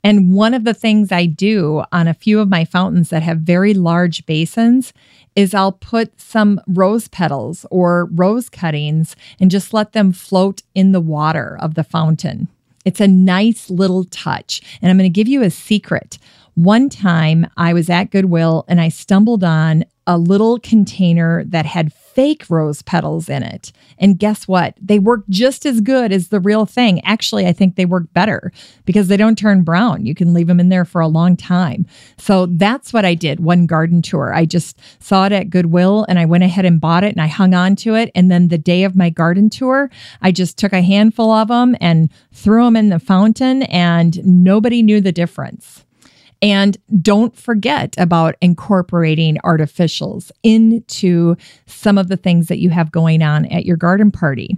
And one of the things I do on a few of my fountains that have very large basins is I'll put some rose petals or rose cuttings and just let them float in the water of the fountain. It's a nice little touch. And I'm going to give you a secret. One time I was at Goodwill and I stumbled on a little container that had fake rose petals in it. And guess what? They work just as good as the real thing. Actually, I think they work better because they don't turn brown. You can leave them in there for a long time. So that's what I did one garden tour. I just saw it at Goodwill and I went ahead and bought it and I hung on to it. And then the day of my garden tour, I just took a handful of them and threw them in the fountain, and nobody knew the difference. And don't forget about incorporating artificials into some of the things that you have going on at your garden party.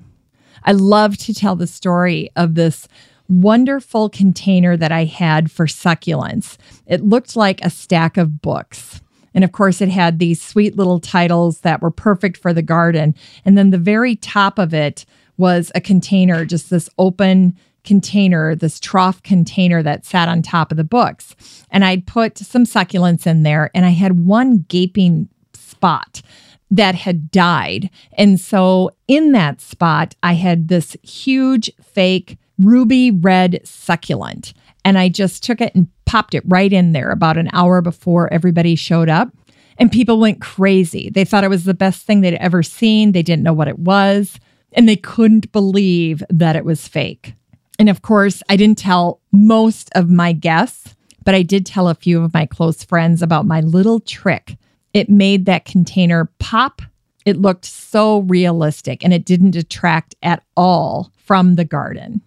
I love to tell the story of this wonderful container that I had for succulents. It looked like a stack of books. And of course, it had these sweet little titles that were perfect for the garden. And then the very top of it was a container, just this open container, this trough container that sat on top of the books. And I'd put some succulents in there, and I had one gaping spot that had died. And so in that spot, I had this huge fake ruby red succulent. And I just took it and popped it right in there about an hour before everybody showed up. And people went crazy. They thought it was the best thing they'd ever seen. They didn't know what it was. And they couldn't believe that it was fake. And of course, I didn't tell most of my guests, but I did tell a few of my close friends about my little trick. It made that container pop. It looked so realistic and it didn't detract at all from the garden.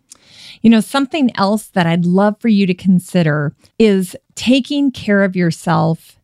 You know, something else that I'd love for you to consider is taking care of yourself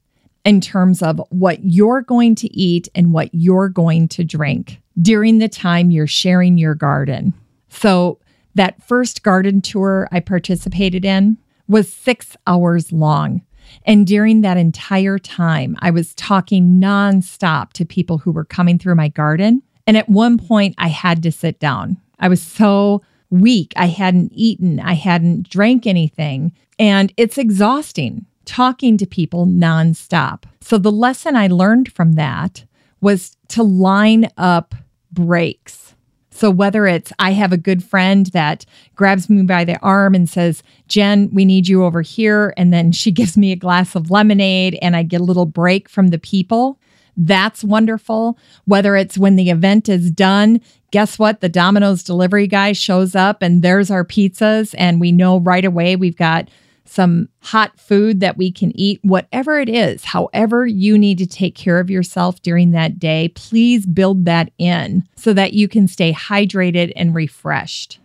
in terms of what you're going to eat and what you're going to drink during the time you're sharing your garden. So, that first garden tour I participated in was six hours long. And during that entire time, I was talking nonstop to people who were coming through my garden. And at one point, I had to sit down. I was so weak. I hadn't eaten, I hadn't drank anything. And it's exhausting talking to people nonstop. So the lesson I learned from that was to line up breaks so whether it's I have a good friend that grabs me by the arm and says, Jen, we need you over here. And then she gives me a glass of lemonade and I get a little break from the people. That's wonderful. Whether it's when the event is done, guess what? The Domino's delivery guy shows up and there's our pizzas. And we know right away we've got some hot food that we can eat, whatever it is, however you need to take care of yourself during that day, please build that in so that you can stay hydrated and refreshed.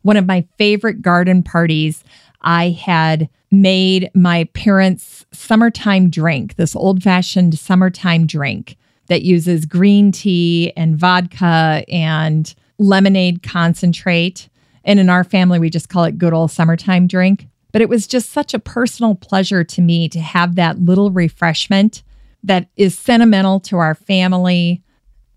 One of my favorite garden parties, I had made my parents' summertime drink, this old fashioned summertime drink that uses green tea and vodka and lemonade concentrate. And in our family, we just call it good old summertime drink. But it was just such a personal pleasure to me to have that little refreshment that is sentimental to our family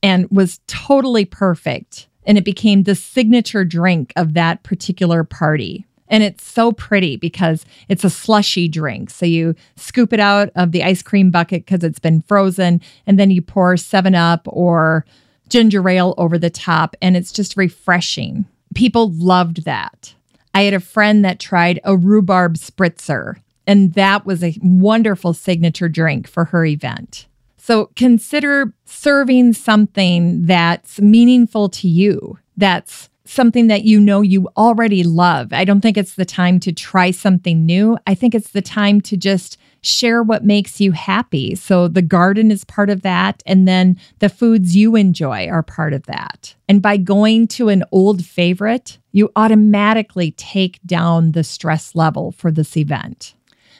and was totally perfect. And it became the signature drink of that particular party. And it's so pretty because it's a slushy drink. So you scoop it out of the ice cream bucket because it's been frozen, and then you pour 7 Up or ginger ale over the top, and it's just refreshing. People loved that. I had a friend that tried a rhubarb spritzer, and that was a wonderful signature drink for her event. So consider serving something that's meaningful to you, that's something that you know you already love. I don't think it's the time to try something new. I think it's the time to just share what makes you happy. So the garden is part of that. And then the foods you enjoy are part of that. And by going to an old favorite, you automatically take down the stress level for this event.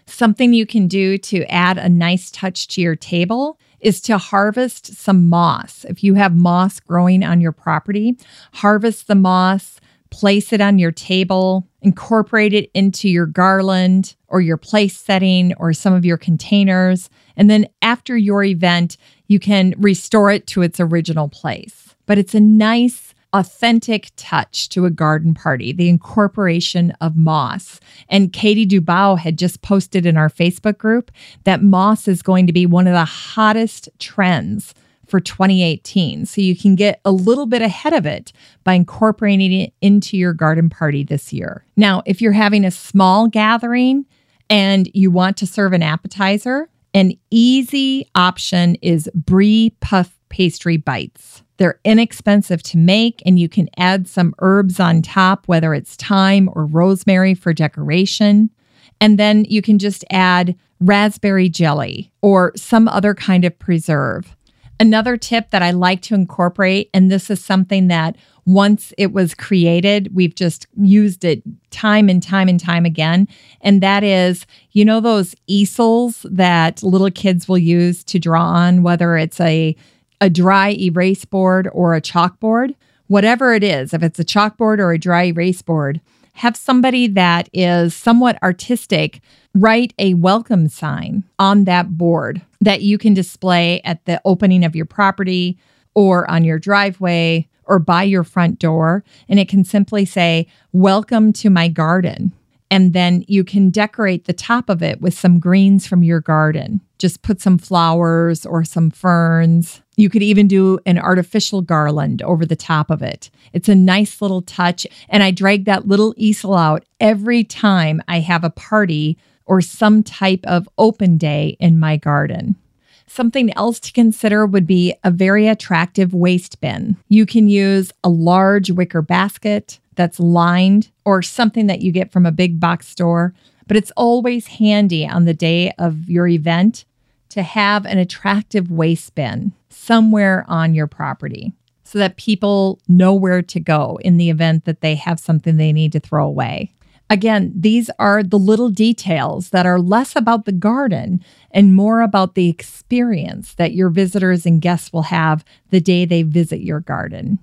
Something you can do to add a nice touch to your table is to harvest some moss. If you have moss growing on your property, harvest the moss, place it on your table, incorporate it into your garland or your place setting or some of your containers. And then after your event, you can restore it to its original place. But it's a nice, authentic touch to a garden party, the incorporation of moss. And Katie Dubow had just posted in our Facebook group that moss is going to be one of the hottest trends for 2018. So you can get a little bit ahead of it by incorporating it into your garden party this year. Now, if you're having a small gathering and you want to serve an appetizer, An easy option is Brie Puff Pastry Bites. They're inexpensive to make, and you can add some herbs on top, whether it's thyme or rosemary for decoration. And then you can just add raspberry jelly or some other kind of preserve. Another tip that I like to incorporate, and this is something that once it was created, we've just used it time and time and time again. And that is, you know, those easels that little kids will use to draw on, whether it's a, a dry erase board or a chalkboard, whatever it is, if it's a chalkboard or a dry erase board, have somebody that is somewhat artistic write a welcome sign on that board that you can display at the opening of your property or on your driveway or by your front door. And it can simply say, Welcome to my garden. And then you can decorate the top of it with some greens from your garden. Just put some flowers or some ferns. You could even do an artificial garland over the top of it. It's a nice little touch. And I drag that little easel out every time I have a party or some type of open day in my garden. Something else to consider would be a very attractive waste bin. You can use a large wicker basket that's lined or something that you get from a big box store, but it's always handy on the day of your event to have an attractive waste bin somewhere on your property so that people know where to go in the event that they have something they need to throw away. Again, these are the little details that are less about the garden and more about the experience that your visitors and guests will have the day they visit your garden.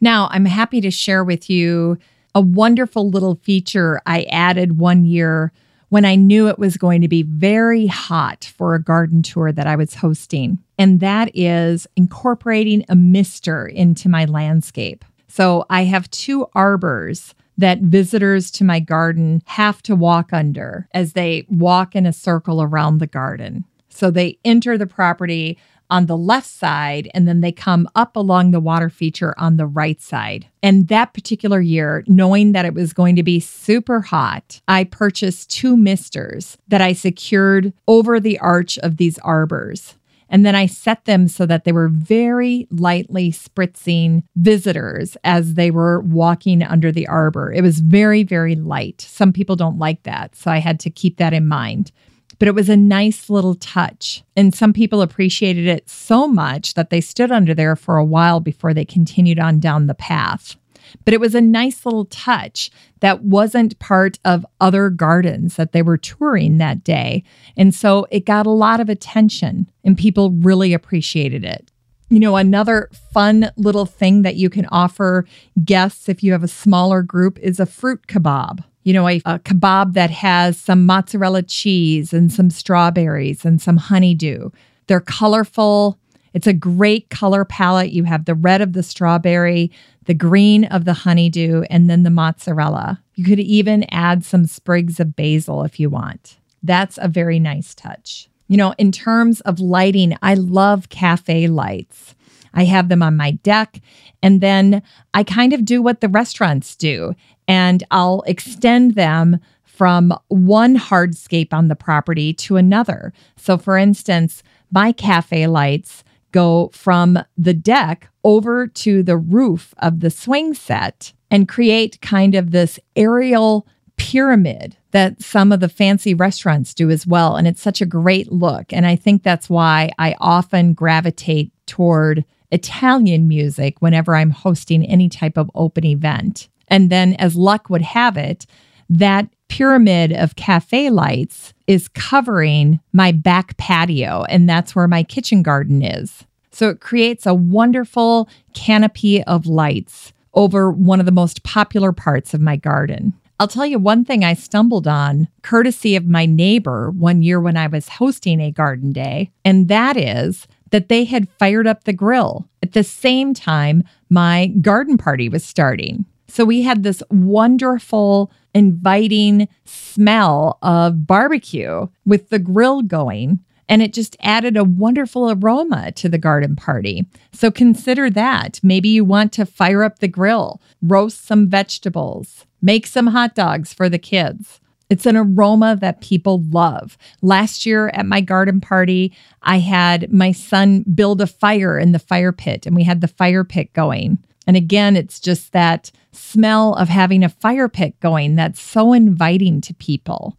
Now, I'm happy to share with you a wonderful little feature I added one year when I knew it was going to be very hot for a garden tour that I was hosting. And that is incorporating a mister into my landscape. So I have two arbors that visitors to my garden have to walk under as they walk in a circle around the garden. So they enter the property on the left side and then they come up along the water feature on the right side. And that particular year, knowing that it was going to be super hot, I purchased two misters that I secured over the arch of these arbors. And then I set them so that they were very lightly spritzing visitors as they were walking under the arbor. It was very, very light. Some people don't like that. So I had to keep that in mind. But it was a nice little touch. And some people appreciated it so much that they stood under there for a while before they continued on down the path. But it was a nice little touch that wasn't part of other gardens that they were touring that day. And so it got a lot of attention and people really appreciated it. You know, another fun little thing that you can offer guests if you have a smaller group is a fruit kebab. You know, a, a kebab that has some mozzarella cheese and some strawberries and some honeydew. They're colorful. It's a great color palette. You have the red of the strawberry, the green of the honeydew, and then the mozzarella. You could even add some sprigs of basil if you want. That's a very nice touch. You know, in terms of lighting, I love cafe lights. I have them on my deck, and then I kind of do what the restaurants do, and I'll extend them from one hardscape on the property to another. So, for instance, my cafe lights go from the deck over to the roof of the swing set and create kind of this aerial pyramid that some of the fancy restaurants do as well. And it's such a great look. And I think that's why I often gravitate toward Italian music whenever I'm hosting any type of open event. And then, as luck would have it, that pyramid of cafe lights is covering my back patio, and that's where my kitchen garden is. So it creates a wonderful canopy of lights over one of the most popular parts of my garden. I'll tell you one thing I stumbled on, courtesy of my neighbor, one year when I was hosting a garden day, and that is that they had fired up the grill at the same time my garden party was starting. So we had this wonderful, inviting smell of barbecue with the grill going. And it just added a wonderful aroma to the garden party. So consider that. Maybe you want to fire up the grill, roast some vegetables, make some hot dogs for the kids, It's an aroma that people love. Last year at my garden party, I had my son build a fire in the fire pit and we had the fire pit going. And again, it's just that smell of having a fire pit going that's so inviting to people.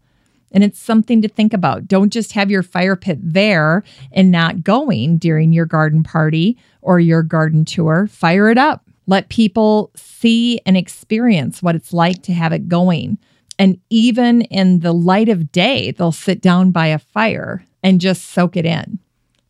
And it's something to think about. Don't just have your fire pit there and not going during your garden party or your garden tour. Fire it up. Let people see and experience what it's like to have it going. And even in the light of day, they'll sit down by a fire and just soak it in.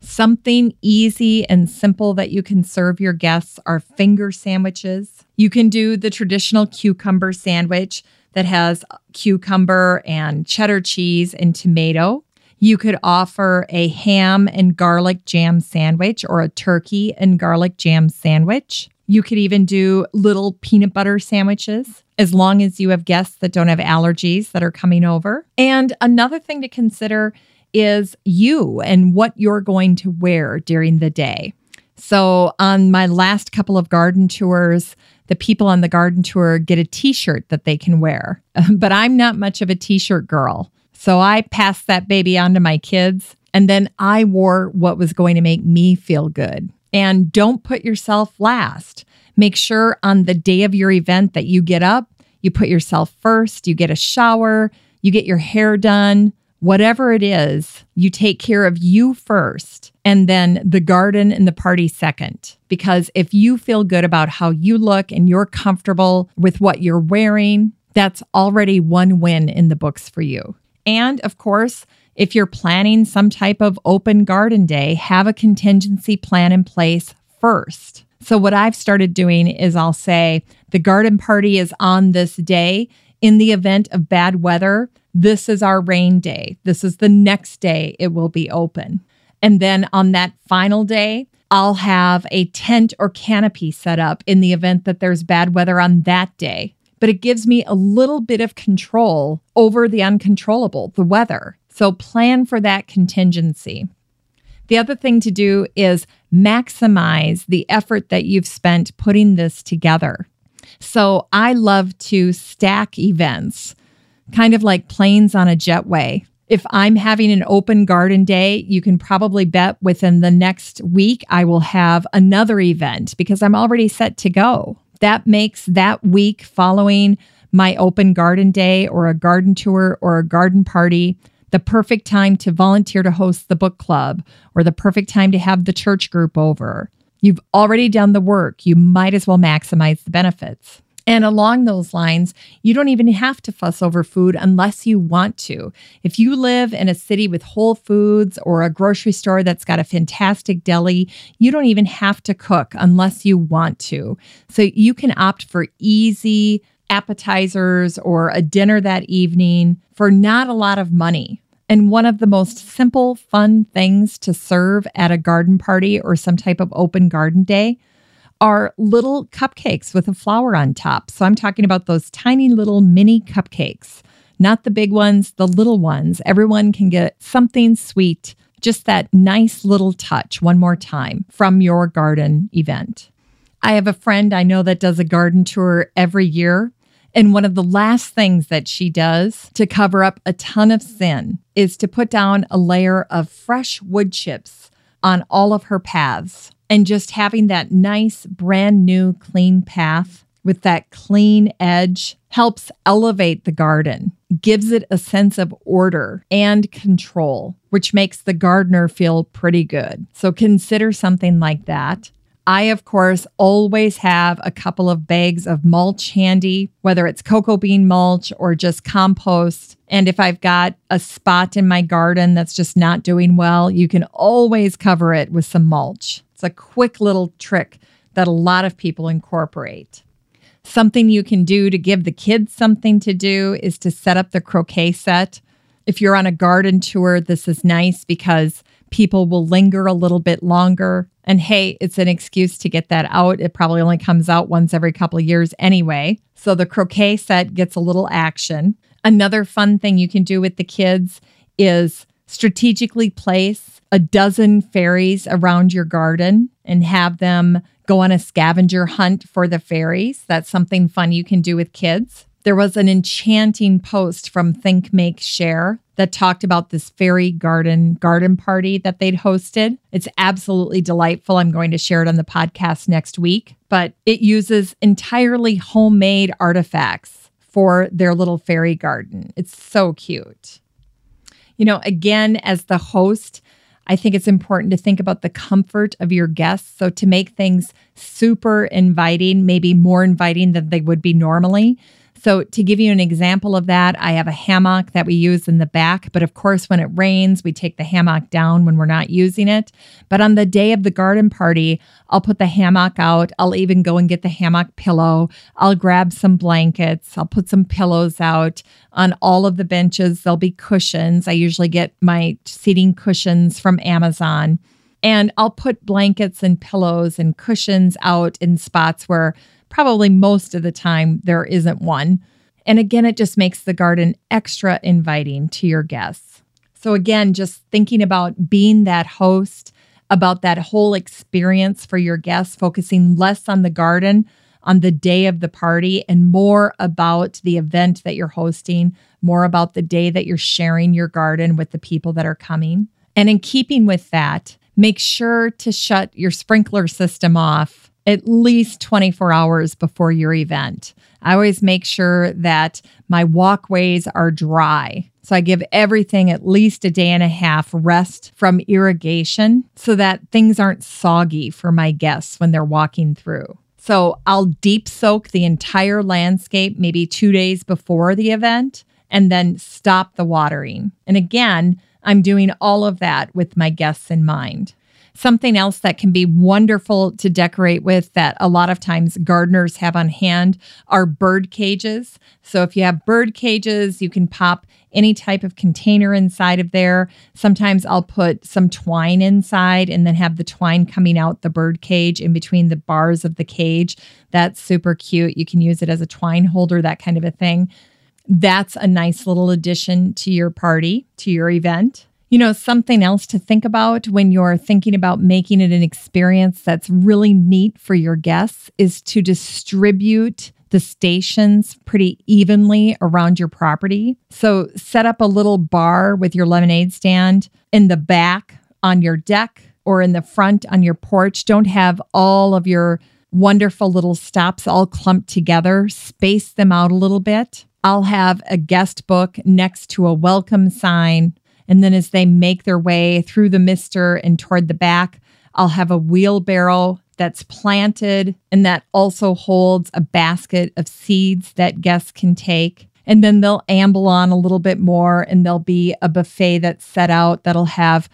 Something easy and simple that you can serve your guests are finger sandwiches. You can do the traditional cucumber sandwich that has cucumber and cheddar cheese and tomato. You could offer a ham and garlic jam sandwich or a turkey and garlic jam sandwich. You could even do little peanut butter sandwiches as long as you have guests that don't have allergies that are coming over. And another thing to consider is you and what you're going to wear during the day. So, on my last couple of garden tours, the people on the garden tour get a t shirt that they can wear. but I'm not much of a t shirt girl. So I passed that baby on to my kids. And then I wore what was going to make me feel good. And don't put yourself last. Make sure on the day of your event that you get up, you put yourself first, you get a shower, you get your hair done, whatever it is, you take care of you first and then the garden and the party second. Because if you feel good about how you look and you're comfortable with what you're wearing, that's already one win in the books for you. And of course, if you're planning some type of open garden day, have a contingency plan in place first. So, what I've started doing is I'll say the garden party is on this day. In the event of bad weather, this is our rain day. This is the next day it will be open. And then on that final day, I'll have a tent or canopy set up in the event that there's bad weather on that day. But it gives me a little bit of control over the uncontrollable, the weather. So plan for that contingency. The other thing to do is maximize the effort that you've spent putting this together. So I love to stack events kind of like planes on a jetway. If I'm having an open garden day, you can probably bet within the next week I will have another event because I'm already set to go. That makes that week following my open garden day or a garden tour or a garden party the perfect time to volunteer to host the book club or the perfect time to have the church group over. You've already done the work. You might as well maximize the benefits. And along those lines, you don't even have to fuss over food unless you want to. If you live in a city with Whole Foods or a grocery store that's got a fantastic deli, you don't even have to cook unless you want to. So you can opt for easy appetizers or a dinner that evening for not a lot of money. And one of the most simple, fun things to serve at a garden party or some type of open garden day are little cupcakes with a flower on top. So I'm talking about those tiny little mini cupcakes, not the big ones, the little ones. Everyone can get something sweet, just that nice little touch one more time from your garden event. I have a friend I know that does a garden tour every year. And one of the last things that she does to cover up a ton of sin is to put down a layer of fresh wood chips on all of her paths and just having that nice, brand new, clean path with that clean edge helps elevate the garden, gives it a sense of order and control, which makes the gardener feel pretty good. So consider something like that. I, of course, always have a couple of bags of mulch handy, whether it's cocoa bean mulch or just compost. And if I've got a spot in my garden that's just not doing well, you can always cover it with some mulch. It's a quick little trick that a lot of people incorporate. Something you can do to give the kids something to do is to set up the croquet set. If you're on a garden tour, this is nice because people will linger a little bit longer. And hey, it's an excuse to get that out. It probably only comes out once every couple of years anyway. So the croquet set gets a little action. Another fun thing you can do with the kids is strategically place a dozen fairies around your garden and have them go on a scavenger hunt for the fairies. That's something fun you can do with kids. There was an enchanting post from Think Make Share that talked about this fairy garden garden party that they'd hosted. It's absolutely delightful. I'm going to share it on the podcast next week, but it uses entirely homemade artifacts for their little fairy garden. It's so cute. You know, again, as the host, I think it's important to think about the comfort of your guests. So, to make things super inviting, maybe more inviting than they would be normally, so, to give you an example of that, I have a hammock that we use in the back. But of course, when it rains, we take the hammock down when we're not using it. But on the day of the garden party, I'll put the hammock out. I'll even go and get the hammock pillow. I'll grab some blankets. I'll put some pillows out. On all of the benches, there'll be cushions. I usually get my seating cushions from Amazon. And I'll put blankets and pillows and cushions out in spots where probably most of the time there isn't one. And again, it just makes the garden extra inviting to your guests. So, again, just thinking about being that host, about that whole experience for your guests, focusing less on the garden on the day of the party and more about the event that you're hosting, more about the day that you're sharing your garden with the people that are coming. And in keeping with that, make sure to shut your sprinkler system off at least 24 hours before your event. I always make sure that my walkways are dry. So I give everything at least a day and a half rest from irrigation so that things aren't soggy for my guests when they're walking through. So I'll deep soak the entire landscape maybe two days before the event and then stop the watering. And again, I'm doing all of that with my guests in mind. Something else that can be wonderful to decorate with that a lot of times gardeners have on hand are bird cages. So if you have bird cages, you can pop any type of container inside of there. Sometimes I'll put some twine inside and then have the twine coming out the bird cage in between the bars of the cage. That's super cute. You can use it as a twine holder, that kind of a thing. That's a nice little addition to your party, to your event. You know, something else to think about when you're thinking about making it an experience that's really neat for your guests is to distribute the stations pretty evenly around your property. So set up a little bar with your lemonade stand in the back on your deck or in the front on your porch. Don't have all of your wonderful little stops all clumped together. Space them out a little bit. I'll have a guest book next to a welcome sign and then as they make their way through the mister and toward the back, I'll have a wheelbarrow that's planted and that also holds a basket of seeds that guests can take. And then they'll amble on a little bit more and there'll be a buffet that's set out that'll have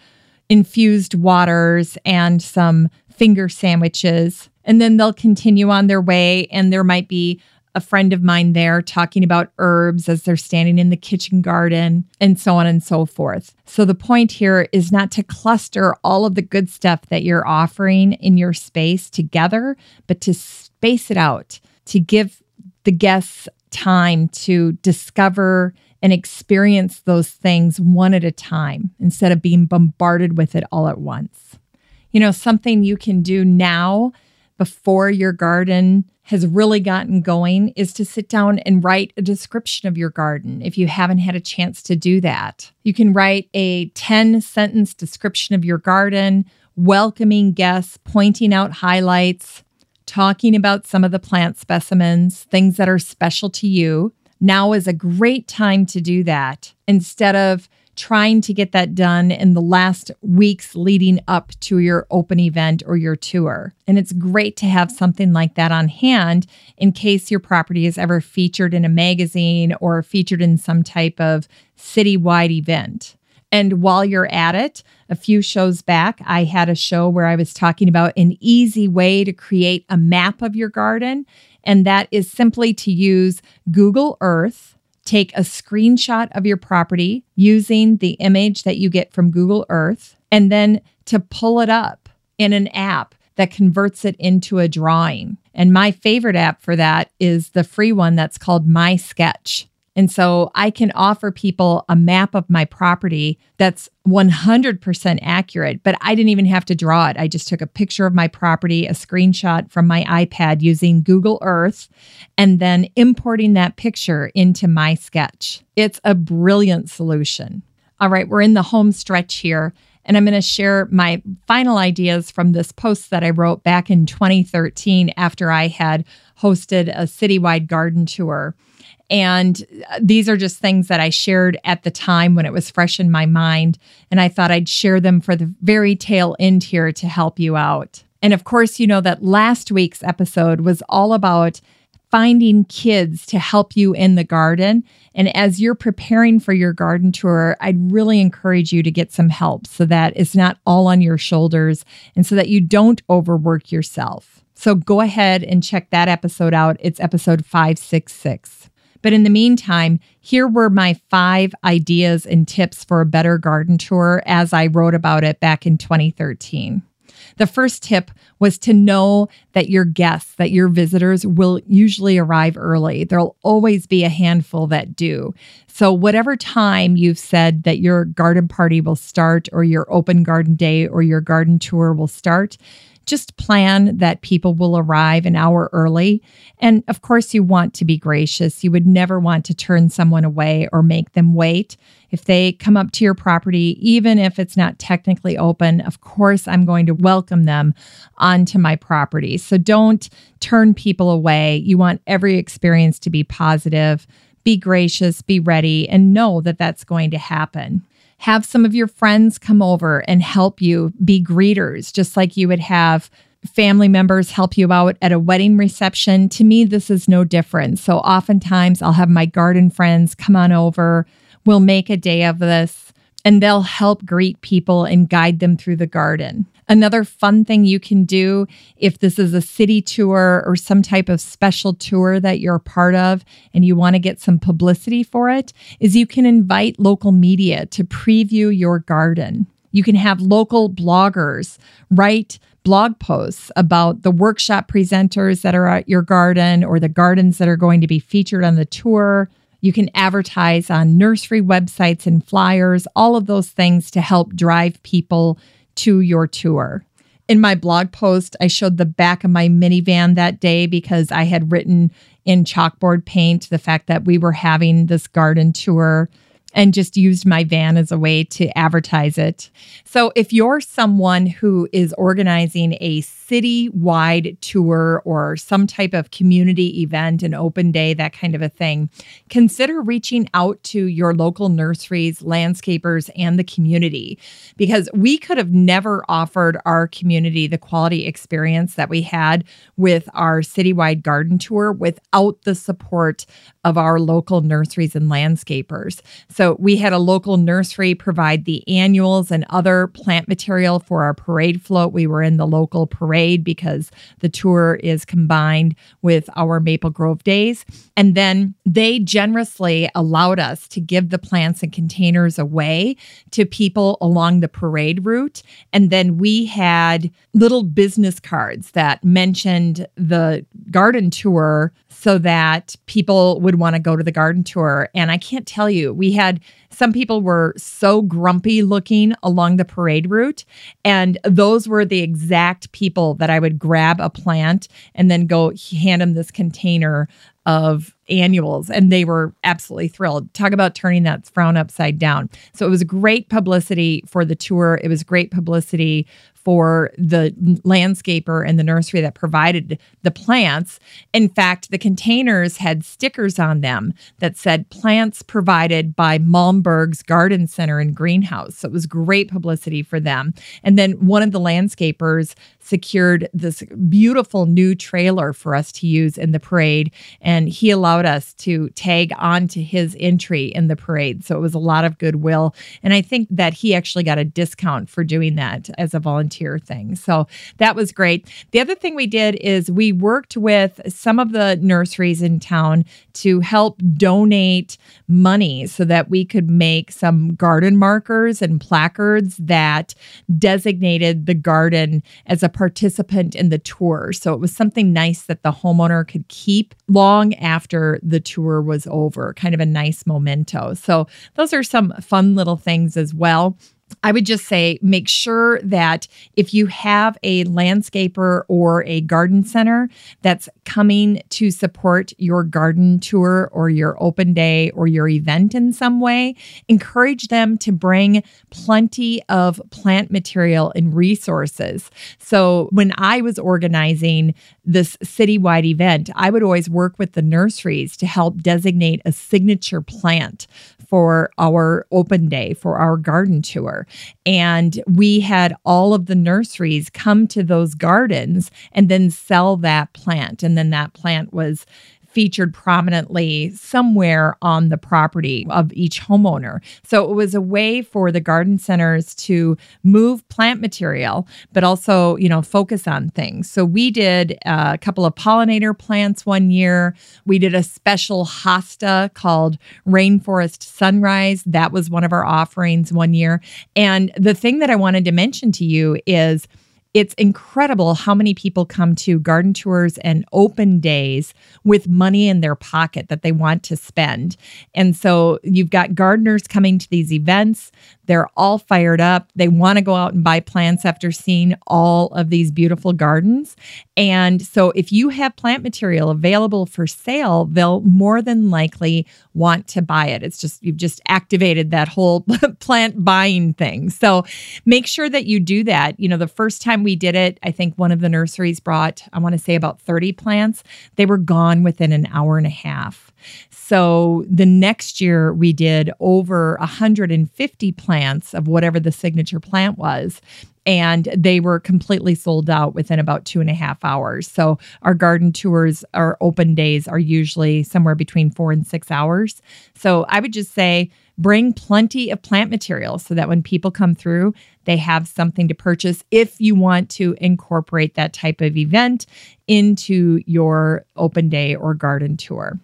infused waters and some finger sandwiches. And then they'll continue on their way and there might be a friend of mine there talking about herbs as they're standing in the kitchen garden and so on and so forth. So, the point here is not to cluster all of the good stuff that you're offering in your space together, but to space it out, to give the guests time to discover and experience those things one at a time instead of being bombarded with it all at once. You know, something you can do now before your garden has really gotten going is to sit down and write a description of your garden if you haven't had a chance to do that. You can write a 10 sentence description of your garden, welcoming guests, pointing out highlights, talking about some of the plant specimens, things that are special to you. Now is a great time to do that instead of trying to get that done in the last weeks leading up to your open event or your tour. And it's great to have something like that on hand in case your property is ever featured in a magazine or featured in some type of citywide event. And while you're at it, a few shows back, I had a show where I was talking about an easy way to create a map of your garden. And that is simply to use Google Earth take a screenshot of your property using the image that you get from Google Earth, and then to pull it up in an app that converts it into a drawing. And my favorite app for that is the free one that's called My Sketch. And so I can offer people a map of my property that's 100% accurate, but I didn't even have to draw it. I just took a picture of my property, a screenshot from my iPad using Google Earth, and then importing that picture into my sketch. It's a brilliant solution. All right, we're in the home stretch here. And I'm going to share my final ideas from this post that I wrote back in 2013 after I had hosted a citywide garden tour. And uh, these are just things that I shared at the time when it was fresh in my mind. And I thought I'd share them for the very tail end here to help you out. And of course, you know that last week's episode was all about finding kids to help you in the garden. And as you're preparing for your garden tour, I'd really encourage you to get some help so that it's not all on your shoulders and so that you don't overwork yourself. So go ahead and check that episode out. It's episode 566. But in the meantime, here were my five ideas and tips for a better garden tour as I wrote about it back in 2013. The first tip was to know that your guests, that your visitors will usually arrive early. There'll always be a handful that do. So, whatever time you've said that your garden party will start, or your open garden day, or your garden tour will start, just plan that people will arrive an hour early. And of course, you want to be gracious. You would never want to turn someone away or make them wait. If they come up to your property, even if it's not technically open, of course, I'm going to welcome them onto my property. So don't turn people away. You want every experience to be positive. Be gracious, be ready, and know that that's going to happen have some of your friends come over and help you be greeters, just like you would have family members help you out at a wedding reception. To me, this is no different. So oftentimes I'll have my garden friends come on over. We'll make a day of this and they'll help greet people and guide them through the garden. Another fun thing you can do if this is a city tour or some type of special tour that you're a part of and you want to get some publicity for it is you can invite local media to preview your garden. You can have local bloggers write blog posts about the workshop presenters that are at your garden or the gardens that are going to be featured on the tour. You can advertise on nursery websites and flyers, all of those things to help drive people to your tour. In my blog post, I showed the back of my minivan that day because I had written in chalkboard paint the fact that we were having this garden tour and just used my van as a way to advertise it. So if you're someone who is organizing a city-wide tour or some type of community event, an open day, that kind of a thing, consider reaching out to your local nurseries, landscapers, and the community because we could have never offered our community the quality experience that we had with our citywide garden tour without the support of our local nurseries and landscapers. So we had a local nursery provide the annuals and other plant material for our parade float. We were in the local parade because the tour is combined with our Maple Grove days. And then they generously allowed us to give the plants and containers away to people along the parade route. And then we had little business cards that mentioned the garden tour so that people would want to go to the garden tour. And I can't tell you, we had some people were so grumpy looking along the parade route. And those were the exact people that I would grab a plant and then go hand them this container of annuals and they were absolutely thrilled. Talk about turning that frown upside down. So it was great publicity for the tour. It was great publicity for the landscaper and the nursery that provided the plants. In fact, the containers had stickers on them that said plants provided by Malmborg's Garden Center and Greenhouse. So it was great publicity for them. And then one of the landscapers secured this beautiful new trailer for us to use in the parade. And he allowed us to tag onto his entry in the parade. So it was a lot of goodwill. And I think that he actually got a discount for doing that as a volunteer thing. So that was great. The other thing we did is we worked with some of the nurseries in town to help donate money so that we could make some garden markers and placards that designated the garden as a participant in the tour. So it was something nice that the homeowner could keep long after the tour was over, kind of a nice memento. So those are some fun little things as well. I would just say make sure that if you have a landscaper or a garden center that's coming to support your garden tour or your open day or your event in some way, encourage them to bring plenty of plant material and resources. So when I was organizing this citywide event, I would always work with the nurseries to help designate a signature plant for our open day, for our garden tour. And we had all of the nurseries come to those gardens and then sell that plant. And then that plant was featured prominently somewhere on the property of each homeowner. So it was a way for the garden centers to move plant material, but also, you know, focus on things. So we did a couple of pollinator plants one year. We did a special hosta called Rainforest Sunrise. That was one of our offerings one year. And the thing that I wanted to mention to you is, it's incredible how many people come to garden tours and open days with money in their pocket that they want to spend. And so you've got gardeners coming to these events. They're all fired up. They want to go out and buy plants after seeing all of these beautiful gardens. And so, if you have plant material available for sale, they'll more than likely want to buy it. It's just, you've just activated that whole plant buying thing. So, make sure that you do that. You know, the first time we did it, I think one of the nurseries brought, I want to say about 30 plants. They were gone within an hour and a half. So the next year we did over 150 plants of whatever the signature plant was. And they were completely sold out within about two and a half hours. So, our garden tours, our open days are usually somewhere between four and six hours. So, I would just say bring plenty of plant material so that when people come through, they have something to purchase if you want to incorporate that type of event into your open day or garden tour.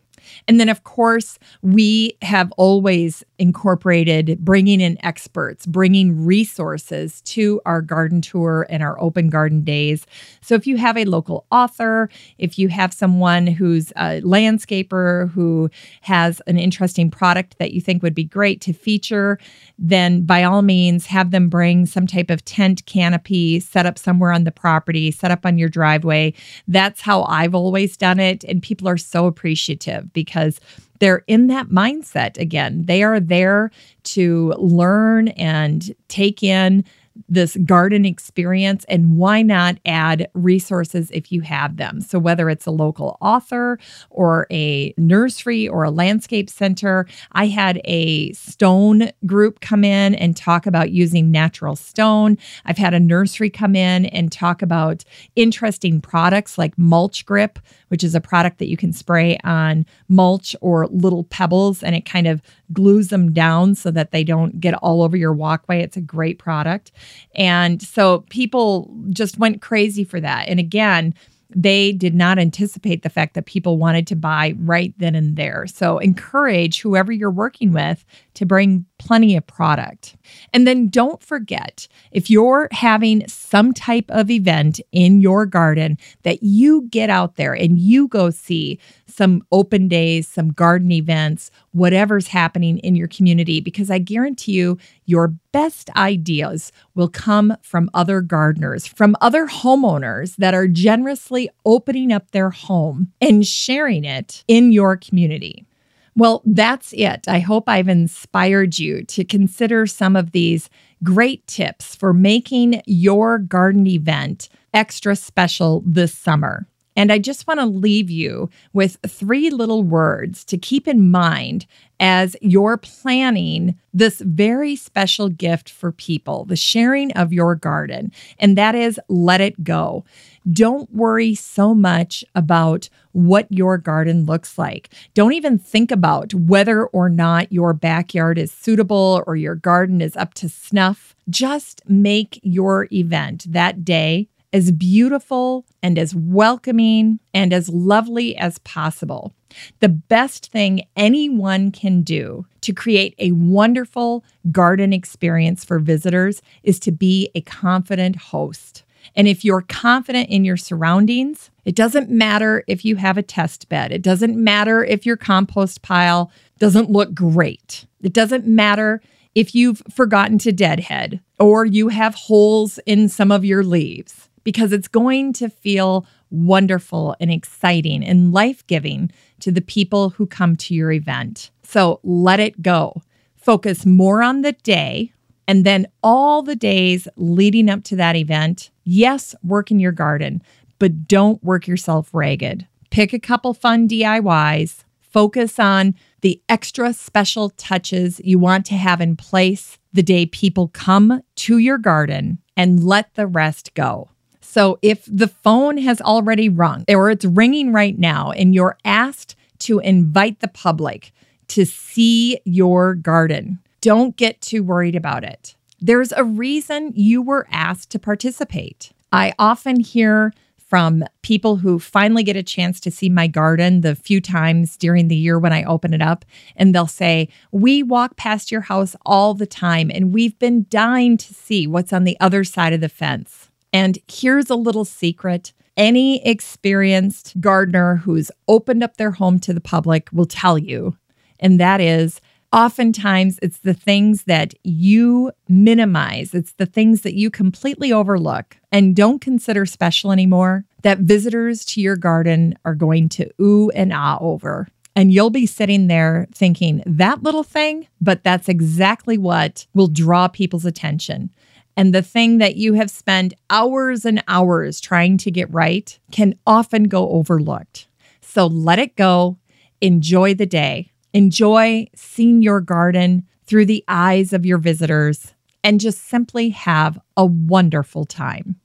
And then, of course, we have always incorporated bringing in experts, bringing resources to our garden tour and our open garden days. So, if you have a local author, if you have someone who's a landscaper who has an interesting product that you think would be great to feature, then by all means, have them bring some type of tent canopy, set up somewhere on the property, set up on your driveway. That's how I've always done it. And people are so appreciative because they're in that mindset again. They are there to learn and take in this garden experience and why not add resources if you have them so whether it's a local author or a nursery or a landscape center i had a stone group come in and talk about using natural stone i've had a nursery come in and talk about interesting products like mulch grip which is a product that you can spray on mulch or little pebbles and it kind of glues them down so that they don't get all over your walkway. It's a great product. And so people just went crazy for that. And again, they did not anticipate the fact that people wanted to buy right then and there. So encourage whoever you're working with to bring plenty of product. And then don't forget if you're having some type of event in your garden that you get out there and you go see some open days, some garden events, whatever's happening in your community, because I guarantee you your best ideas will come from other gardeners, from other homeowners that are generously opening up their home and sharing it in your community. Well, that's it. I hope I've inspired you to consider some of these great tips for making your garden event extra special this summer. And I just want to leave you with three little words to keep in mind as you're planning this very special gift for people, the sharing of your garden. And that is let it go. Don't worry so much about what your garden looks like. Don't even think about whether or not your backyard is suitable or your garden is up to snuff. Just make your event that day as beautiful and as welcoming and as lovely as possible. The best thing anyone can do to create a wonderful garden experience for visitors is to be a confident host. And if you're confident in your surroundings, it doesn't matter if you have a test bed. It doesn't matter if your compost pile doesn't look great. It doesn't matter if you've forgotten to deadhead or you have holes in some of your leaves because it's going to feel wonderful and exciting and life giving to the people who come to your event. So let it go. Focus more on the day and then all the days leading up to that event. Yes, work in your garden, but don't work yourself ragged. Pick a couple fun DIYs, focus on the extra special touches you want to have in place the day people come to your garden, and let the rest go. So if the phone has already rung or it's ringing right now and you're asked to invite the public to see your garden, don't get too worried about it. There's a reason you were asked to participate. I often hear from people who finally get a chance to see my garden the few times during the year when I open it up. And they'll say, We walk past your house all the time, and we've been dying to see what's on the other side of the fence. And here's a little secret any experienced gardener who's opened up their home to the public will tell you, and that is oftentimes it's the things that you minimize, it's the things that you completely overlook and don't consider special anymore that visitors to your garden are going to ooh and ah over. And you'll be sitting there thinking, that little thing, but that's exactly what will draw people's attention. And the thing that you have spent hours and hours trying to get right can often go overlooked. So let it go. Enjoy the day. Enjoy seeing your garden through the eyes of your visitors and just simply have a wonderful time.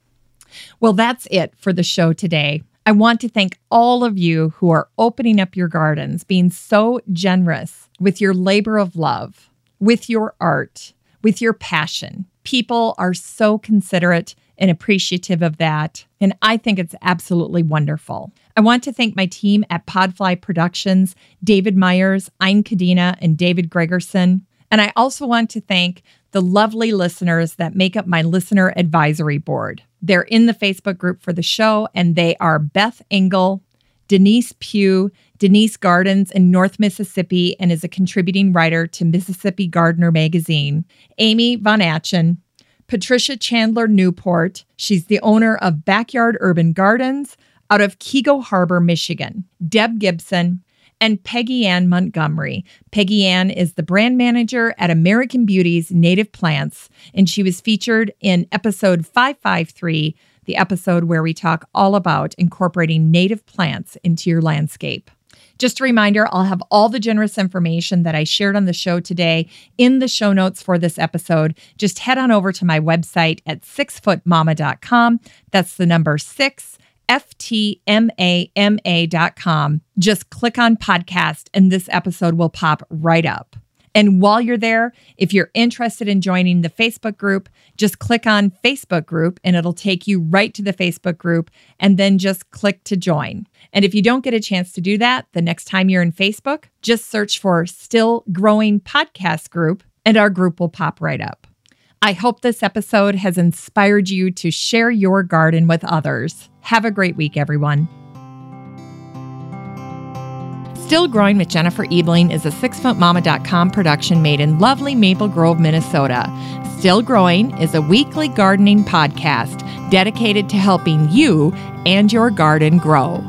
Well, that's it for the show today. I want to thank all of you who are opening up your gardens, being so generous with your labor of love, with your art, with your passion people are so considerate and appreciative of that. And I think it's absolutely wonderful. I want to thank my team at Podfly Productions, David Myers, Ein Kadena, and David Gregerson. And I also want to thank the lovely listeners that make up my listener advisory board. They're in the Facebook group for the show, and they are Beth Engel, Denise Pugh, Denise Gardens in North Mississippi and is a contributing writer to Mississippi Gardener magazine. Amy Von Atchen, Patricia Chandler Newport. She's the owner of Backyard Urban Gardens out of Keego Harbor, Michigan. Deb Gibson, and Peggy Ann Montgomery. Peggy Ann is the brand manager at American Beauties Native Plants, and she was featured in episode 553 the episode where we talk all about incorporating native plants into your landscape. Just a reminder, I'll have all the generous information that I shared on the show today in the show notes for this episode. Just head on over to my website at sixfootmama.com. That's the number six, F T M A M A.com. Just click on podcast and this episode will pop right up. And while you're there, if you're interested in joining the Facebook group, just click on Facebook group and it'll take you right to the Facebook group and then just click to join. And if you don't get a chance to do that, the next time you're in Facebook, just search for Still Growing Podcast Group and our group will pop right up. I hope this episode has inspired you to share your garden with others. Have a great week, everyone. Still Growing with Jennifer Ebeling is a sixfootmama.com production made in lovely Maple Grove, Minnesota. Still Growing is a weekly gardening podcast dedicated to helping you and your garden grow.